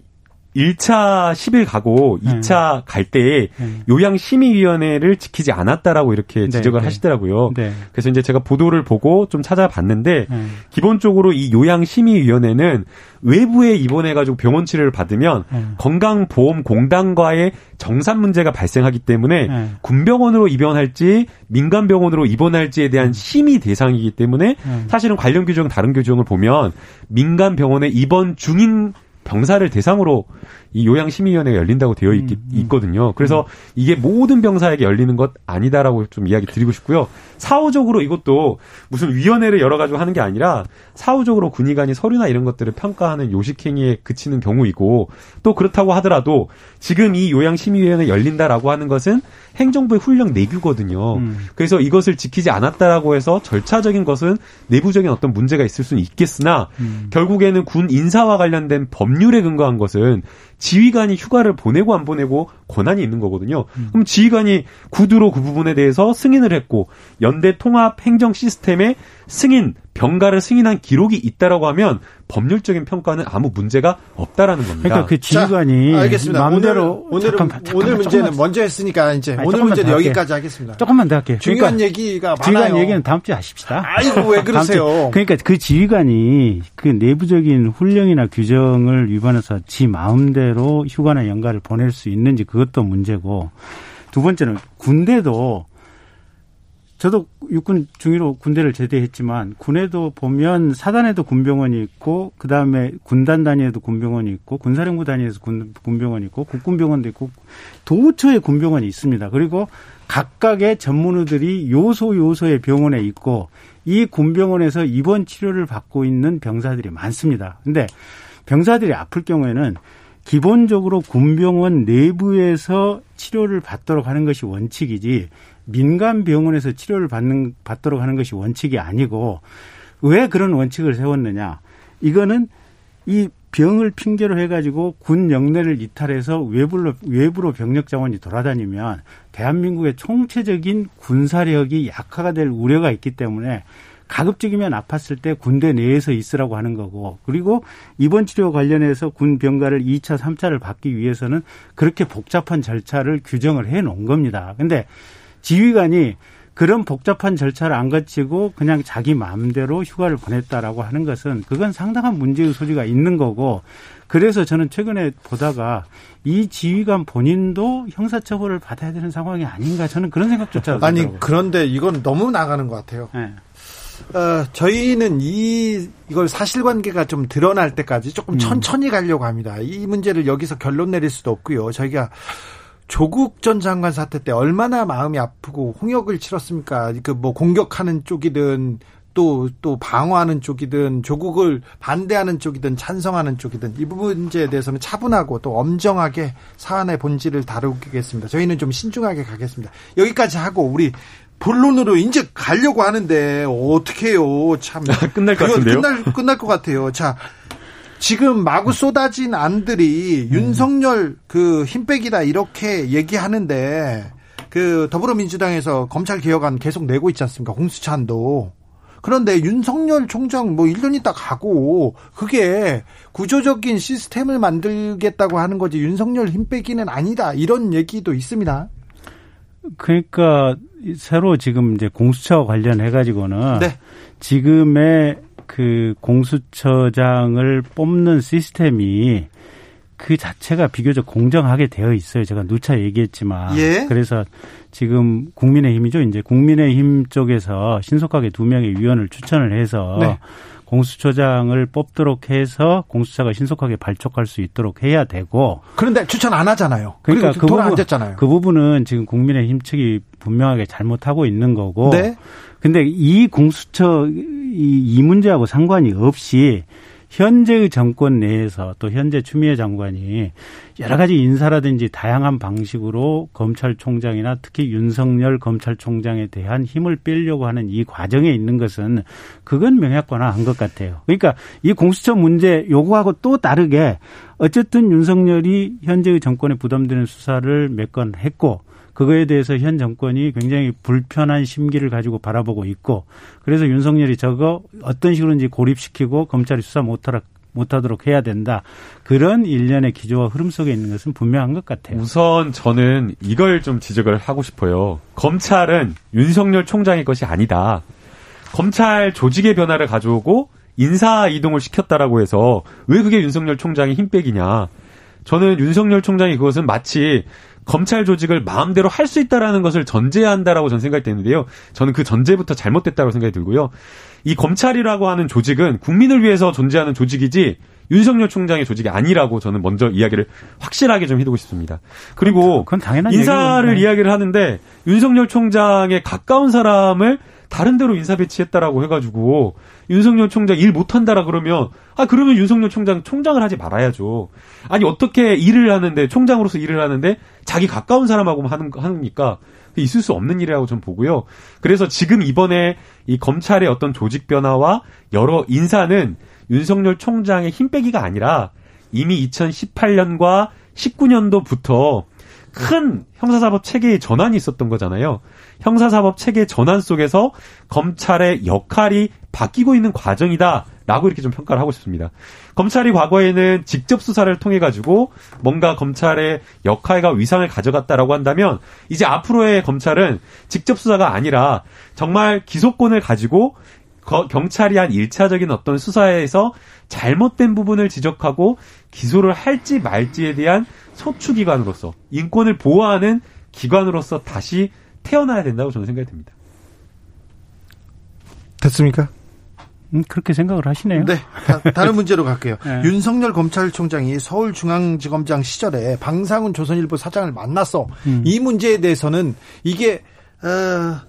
1차 10일 가고 2차 네. 갈 때에 네. 요양심의위원회를 지키지 않았다라고 이렇게 네, 지적을 네. 하시더라고요. 네. 그래서 이제 제가 보도를 보고 좀 찾아봤는데 네. 기본적으로 이 요양심의위원회는 외부에 입원해가지고 병원 치료를 받으면 건강보험공단과의 정산 문제가 발생하기 때문에 군병원으로 입원할지 민간병원으로 입원할지에 대한 심의 대상이기 때문에 사실은 관련 규정 다른 규정을 보면 민간병원에 입원 중인 병사를 대상으로 이 요양심의위원회가 열린다고 되어 있, 음, 음. 있거든요. 그래서 음. 이게 모든 병사에게 열리는 것 아니다라고 좀 이야기 드리고 싶고요. 사후적으로 이것도 무슨 위원회를 열어가지고 하는 게 아니라 사후적으로 군의관이 서류나 이런 것들을 평가하는 요식행위에 그치는 경우이고 또 그렇다고 하더라도 지금 이 요양심의위원회 열린다라고 하는 것은 행정부의 훈령 내규거든요. 음. 그래서 이것을 지키지 않았다라고 해서 절차적인 것은 내부적인 어떤 문제가 있을 수는 있겠으나 음. 결국에는 군 인사와 관련된 법률에 근거한 것은 지휘관이 휴가를 보내고 안 보내고 권한이 있는 거거든요. 음. 그럼 지휘관이 구두로 그 부분에 대해서 승인을 했고 연대 통합 행정 시스템에 승인 병가를 승인한 기록이 있다라고 하면 법률적인 평가는 아무 문제가 없다라는 겁니다. 그러니까 그 지휘관이 자, 알겠습니다. 마음대로 오늘 잠깐만, 잠깐만, 오늘 문제는 조금만, 먼저 했으니까 이제 아니, 오늘 문제는 여기까지 하겠습니다. 조금만 더 할게요. 중요한 그러니까 얘기가 많아요. 지휘관 얘기는 다음 주에 하십시다. 아이고 왜 그러세요? 그러니까 그 지휘관이 그 내부적인 훈령이나 규정을 위반해서 지 마음대로 휴가나 연가를 보낼 수 있는지 그것도 문제고 두 번째는 군대도 저도 육군 중위로 군대를 제대했지만 군에도 보면 사단에도 군병원이 있고 그 다음에 군단 단위에도 군병원이 있고 군사령부 단위에서 군, 군병원이 있고 국군병원도 있고 도처에 군병원이 있습니다. 그리고 각각의 전문의들이 요소 요소의 병원에 있고 이 군병원에서 입원 치료를 받고 있는 병사들이 많습니다. 근데 병사들이 아플 경우에는 기본적으로 군병원 내부에서 치료를 받도록 하는 것이 원칙이지 민간 병원에서 치료를 받는 받도록 하는 것이 원칙이 아니고 왜 그런 원칙을 세웠느냐? 이거는 이 병을 핑계로 해가지고 군 영내를 이탈해서 외부로 외부로 병력 자원이 돌아다니면 대한민국의 총체적인 군사력이 약화가 될 우려가 있기 때문에 가급적이면 아팠을 때 군대 내에서 있으라고 하는 거고 그리고 입원 치료 관련해서 군 병가를 2차, 3차를 받기 위해서는 그렇게 복잡한 절차를 규정을 해 놓은 겁니다. 근데 지휘관이 그런 복잡한 절차를 안 거치고 그냥 자기 마음대로 휴가를 보냈다라고 하는 것은 그건 상당한 문제의 소지가 있는 거고 그래서 저는 최근에 보다가 이 지휘관 본인도 형사처벌을 받아야 되는 상황이 아닌가 저는 그런 생각조차 아니 그런데 이건 너무 나가는 것 같아요. 네. 어, 저희는 이 이걸 사실관계가 좀 드러날 때까지 조금 음. 천천히 가려고 합니다. 이 문제를 여기서 결론 내릴 수도 없고요. 저희가 조국 전 장관 사태 때 얼마나 마음이 아프고 홍역을 치렀습니까? 그 뭐 공격하는 쪽이든 또, 또 방어하는 쪽이든 조국을 반대하는 쪽이든 찬성하는 쪽이든 이 문제에 대해서는 차분하고 또 엄정하게 사안의 본질을 다루겠습니다. 저희는 좀 신중하게 가겠습니다. 여기까지 하고 우리 본론으로 이제 가려고 하는데 어떻게 해요? 참 끝날 것 같은데요. 끝날 끝날 것 같아요. 자, 지금 마구 쏟아진 안들이 음. 윤석열 그 힘빼기다 이렇게 얘기하는데 그 더불어민주당에서 검찰 개혁안 계속 내고 있지 않습니까? 공수처안도. 그런데 윤석열 총장 뭐 1년 있다 가고 그게 구조적인 시스템을 만들겠다고 하는 거지 윤석열 힘 빼기는 아니다. 이런 얘기도 있습니다. 그러니까 새로 지금 이제 공수처 관련해 가지고는 네. 지금의 그 공수처장을 뽑는 시스템이 그 자체가 비교적 공정하게 되어 있어요. 제가 누차 얘기했지만. 예? 그래서 지금 국민의힘이죠. 이제 국민의힘 쪽에서 신속하게 두 명의 위원을 추천을 해서 네. 공수처장을 뽑도록 해서 공수처가 신속하게 발족할 수 있도록 해야 되고 그런데 추천 안 하잖아요. 그러니까 그 부분. 그 부분은 지금 국민의힘 측이 분명하게 잘못하고 있는 거고. 네. 근데 이 공수처 이, 이 문제하고 상관이 없이 현재의 정권 내에서 또 현재 추미애 장관이 여러 가지 인사라든지 다양한 방식으로 검찰총장이나 특히 윤석열 검찰총장에 대한 힘을 빼려고 하는 이 과정에 있는 것은 그건 명약관화한 것 같아요. 그러니까 이 공수처 문제 요구하고 또 다르게 어쨌든 윤석열이 현재의 정권에 부담되는 수사를 몇 건 했고 그거에 대해서 현 정권이 굉장히 불편한 심기를 가지고 바라보고 있고 그래서 윤석열이 저거 어떤 식으로인지 고립시키고 검찰이 수사 못하도록 못하도록 해야 된다. 그런 일련의 기조와 흐름 속에 있는 것은 분명한 것 같아요. 우선 저는 이걸 좀 지적을 하고 싶어요. 검찰은 윤석열 총장의 것이 아니다. 검찰 조직의 변화를 가져오고 인사 이동을 시켰다라고 해서 왜 그게 윤석열 총장의 힘빼기냐. 저는 윤석열 총장이 그것은 마치 검찰 조직을 마음대로 할 수 있다라는 것을 전제한다라고 저는 생각이 되는데요. 저는 그 전제부터 잘못됐다고 생각이 들고요. 이 검찰이라고 하는 조직은 국민을 위해서 존재하는 조직이지 윤석열 총장의 조직이 아니라고 저는 먼저 이야기를 확실하게 좀 해두고 싶습니다. 그리고 그건 당연한 인사를 얘기군요. 이야기를 하는데 윤석열 총장에 가까운 사람을 다른 데로 인사 배치했다라고 해가지고 윤석열 총장 일 못한다라 그러면 아 그러면 윤석열 총장 총장을 하지 말아야죠. 아니 어떻게 일을 하는데 총장으로서 일을 하는데 자기 가까운 사람하고만 하는 하니까 있을 수 없는 일이라고 좀 보고요. 그래서 지금 이번에 이 검찰의 어떤 조직 변화와 여러 인사는 윤석열 총장의 힘 빼기가 아니라 이미 2018년과 19년도부터 큰 형사사법 체계의 전환이 있었던 거잖아요. 형사사법 체계 전환 속에서 검찰의 역할이 바뀌고 있는 과정이다. 라고 이렇게 좀 평가를 하고 싶습니다. 검찰이 과거에는 직접 수사를 통해 가지고 뭔가 검찰의 역할과 위상을 가져갔다라고 한다면 이제 앞으로의 검찰은 직접 수사가 아니라 정말 기소권을 가지고 경찰이 한 1차적인 어떤 수사에서 잘못된 부분을 지적하고 기소를 할지 말지에 대한 소추기관으로서 인권을 보호하는 기관으로서 다시 태어나야 된다고 저는 생각이 듭니다. 됐습니까? 음, 그렇게 생각을 하시네요. 네. 다, 른 문제로 갈게요. 네. 윤석열 검찰총장이 서울중앙지검장 시절에 방상훈 조선일보 사장을 만났어. 음. 이 문제에 대해서는 이게 어,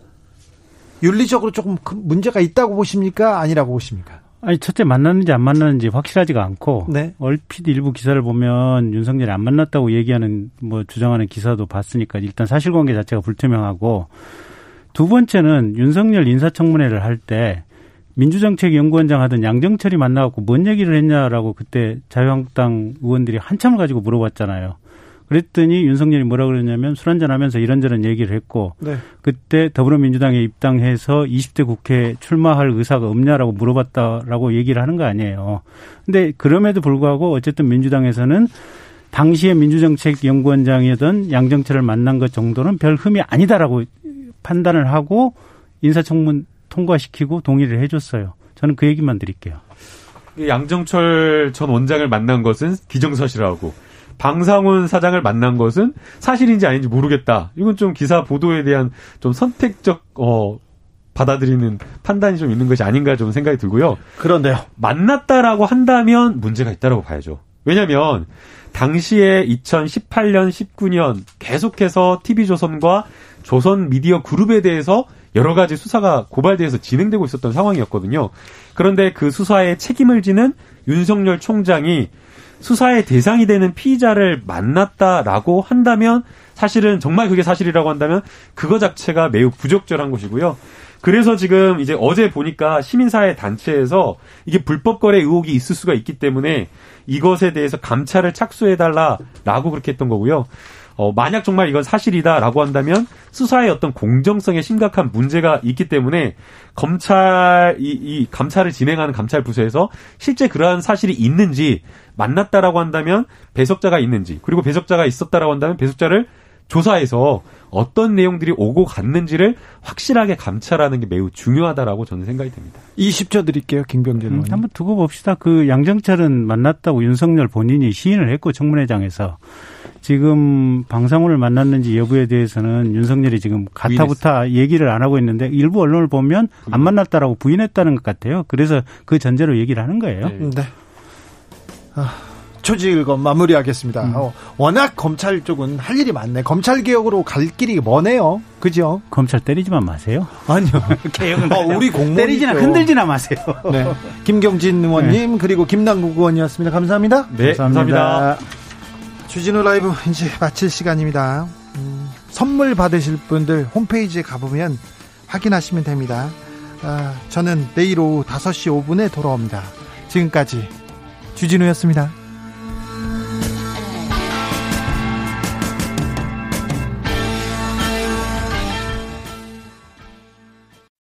윤리적으로 조금 문제가 있다고 보십니까? 아니라고 보십니까? 아니 첫째 만났는지 안 만났는지 확실하지가 않고 네. 얼핏 일부 기사를 보면 윤석열이 안 만났다고 얘기하는 뭐 주장하는 기사도 봤으니까 일단 사실관계 자체가 불투명하고 두 번째는 윤석열 인사청문회를 할 때 민주정책연구원장 하던 양정철이 만나갖고 뭔 얘기를 했냐라고 그때 자유한국당 의원들이 한참을 가지고 물어봤잖아요. 그랬더니 윤석열이 뭐라 그랬냐면 술 한잔 하면서 이런저런 얘기를 했고 네. 그때 더불어민주당에 입당해서 20대 국회 출마할 의사가 없냐라고 물어봤다라고 얘기를 하는 거 아니에요. 근데 그럼에도 불구하고 어쨌든 민주당에서는 당시에 민주정책연구원장이던 양정철을 만난 것 정도는 별 흠이 아니다라고 판단을 하고 인사청문 통과시키고 동의를 해줬어요. 저는 그 얘기만 드릴게요. 양정철 전 원장을 만난 것은 기정사실하고 방상훈 사장을 만난 것은 사실인지 아닌지 모르겠다. 이건 좀 기사 보도에 대한 좀 선택적 어 받아들이는 판단이 좀 있는 것이 아닌가 좀 생각이 들고요. 그런데요. 만났다라고 한다면 문제가 있다라고 봐야죠. 왜냐하면 당시에 2018년, 19년 계속해서 TV조선과 조선 미디어 그룹에 대해서 여러 가지 수사가 고발돼서 진행되고 있었던 상황이었거든요. 그런데 그 수사에 책임을 지는 윤석열 총장이 수사의 대상이 되는 피의자를 만났다라고 한다면 사실은 정말 그게 사실이라고 한다면 그거 자체가 매우 부적절한 것이고요. 그래서 지금 이제 어제 보니까 시민사회 단체에서 이게 불법 거래 의혹이 있을 수가 있기 때문에 이것에 대해서 감찰을 착수해달라라고 그렇게 했던 거고요. 어, 만약 정말 이건 사실이다라고 한다면 수사의 어떤 공정성에 심각한 문제가 있기 때문에 검찰 이, 이 감찰을 진행하는 감찰 부서에서 실제 그러한 사실이 있는지 만났다라고 한다면 배석자가 있는지 그리고 배석자가 있었다라고 한다면 배석자를 조사해서 어떤 내용들이 오고 갔는지를 확실하게 감찰하는 게 매우 중요하다라고 저는 생각이 듭니다. 20초 드릴게요, 김병재 의원님. 음, 한번 두고 봅시다. 그 양정철은 만났다고 윤석열 본인이 시인을 했고 청문회장에서 지금 방상훈을 만났는지 여부에 대해서는 윤석열이 지금 가타부타 얘기를 안 하고 있는데 일부 언론을 보면 안 만났다라고 부인했다는 것 같아요. 그래서 그 전제로 얘기를 하는 거예요. 네. 네. 아, 초지일검 마무리하겠습니다. 음. 어, 워낙 검찰 쪽은 할 일이 많네. 검찰 개혁으로 갈 길이 머네요. 그죠? 검찰 때리지만 마세요. 아니요. 개혁은 어, 우리 공무원 때리지나 흔들지나 마세요. 네. 김경진 의원님 네. 그리고 김남국 의원이었습니다. 감사합니다. 네, 감사합니다. 감사합니다. 주진우 라이브 이제 마칠 시간입니다. 음, 선물 받으실 분들 홈페이지에 가보면 확인하시면 됩니다. 아, 저는 내일 오후 5시 5분에 돌아옵니다. 지금까지 주진우였습니다.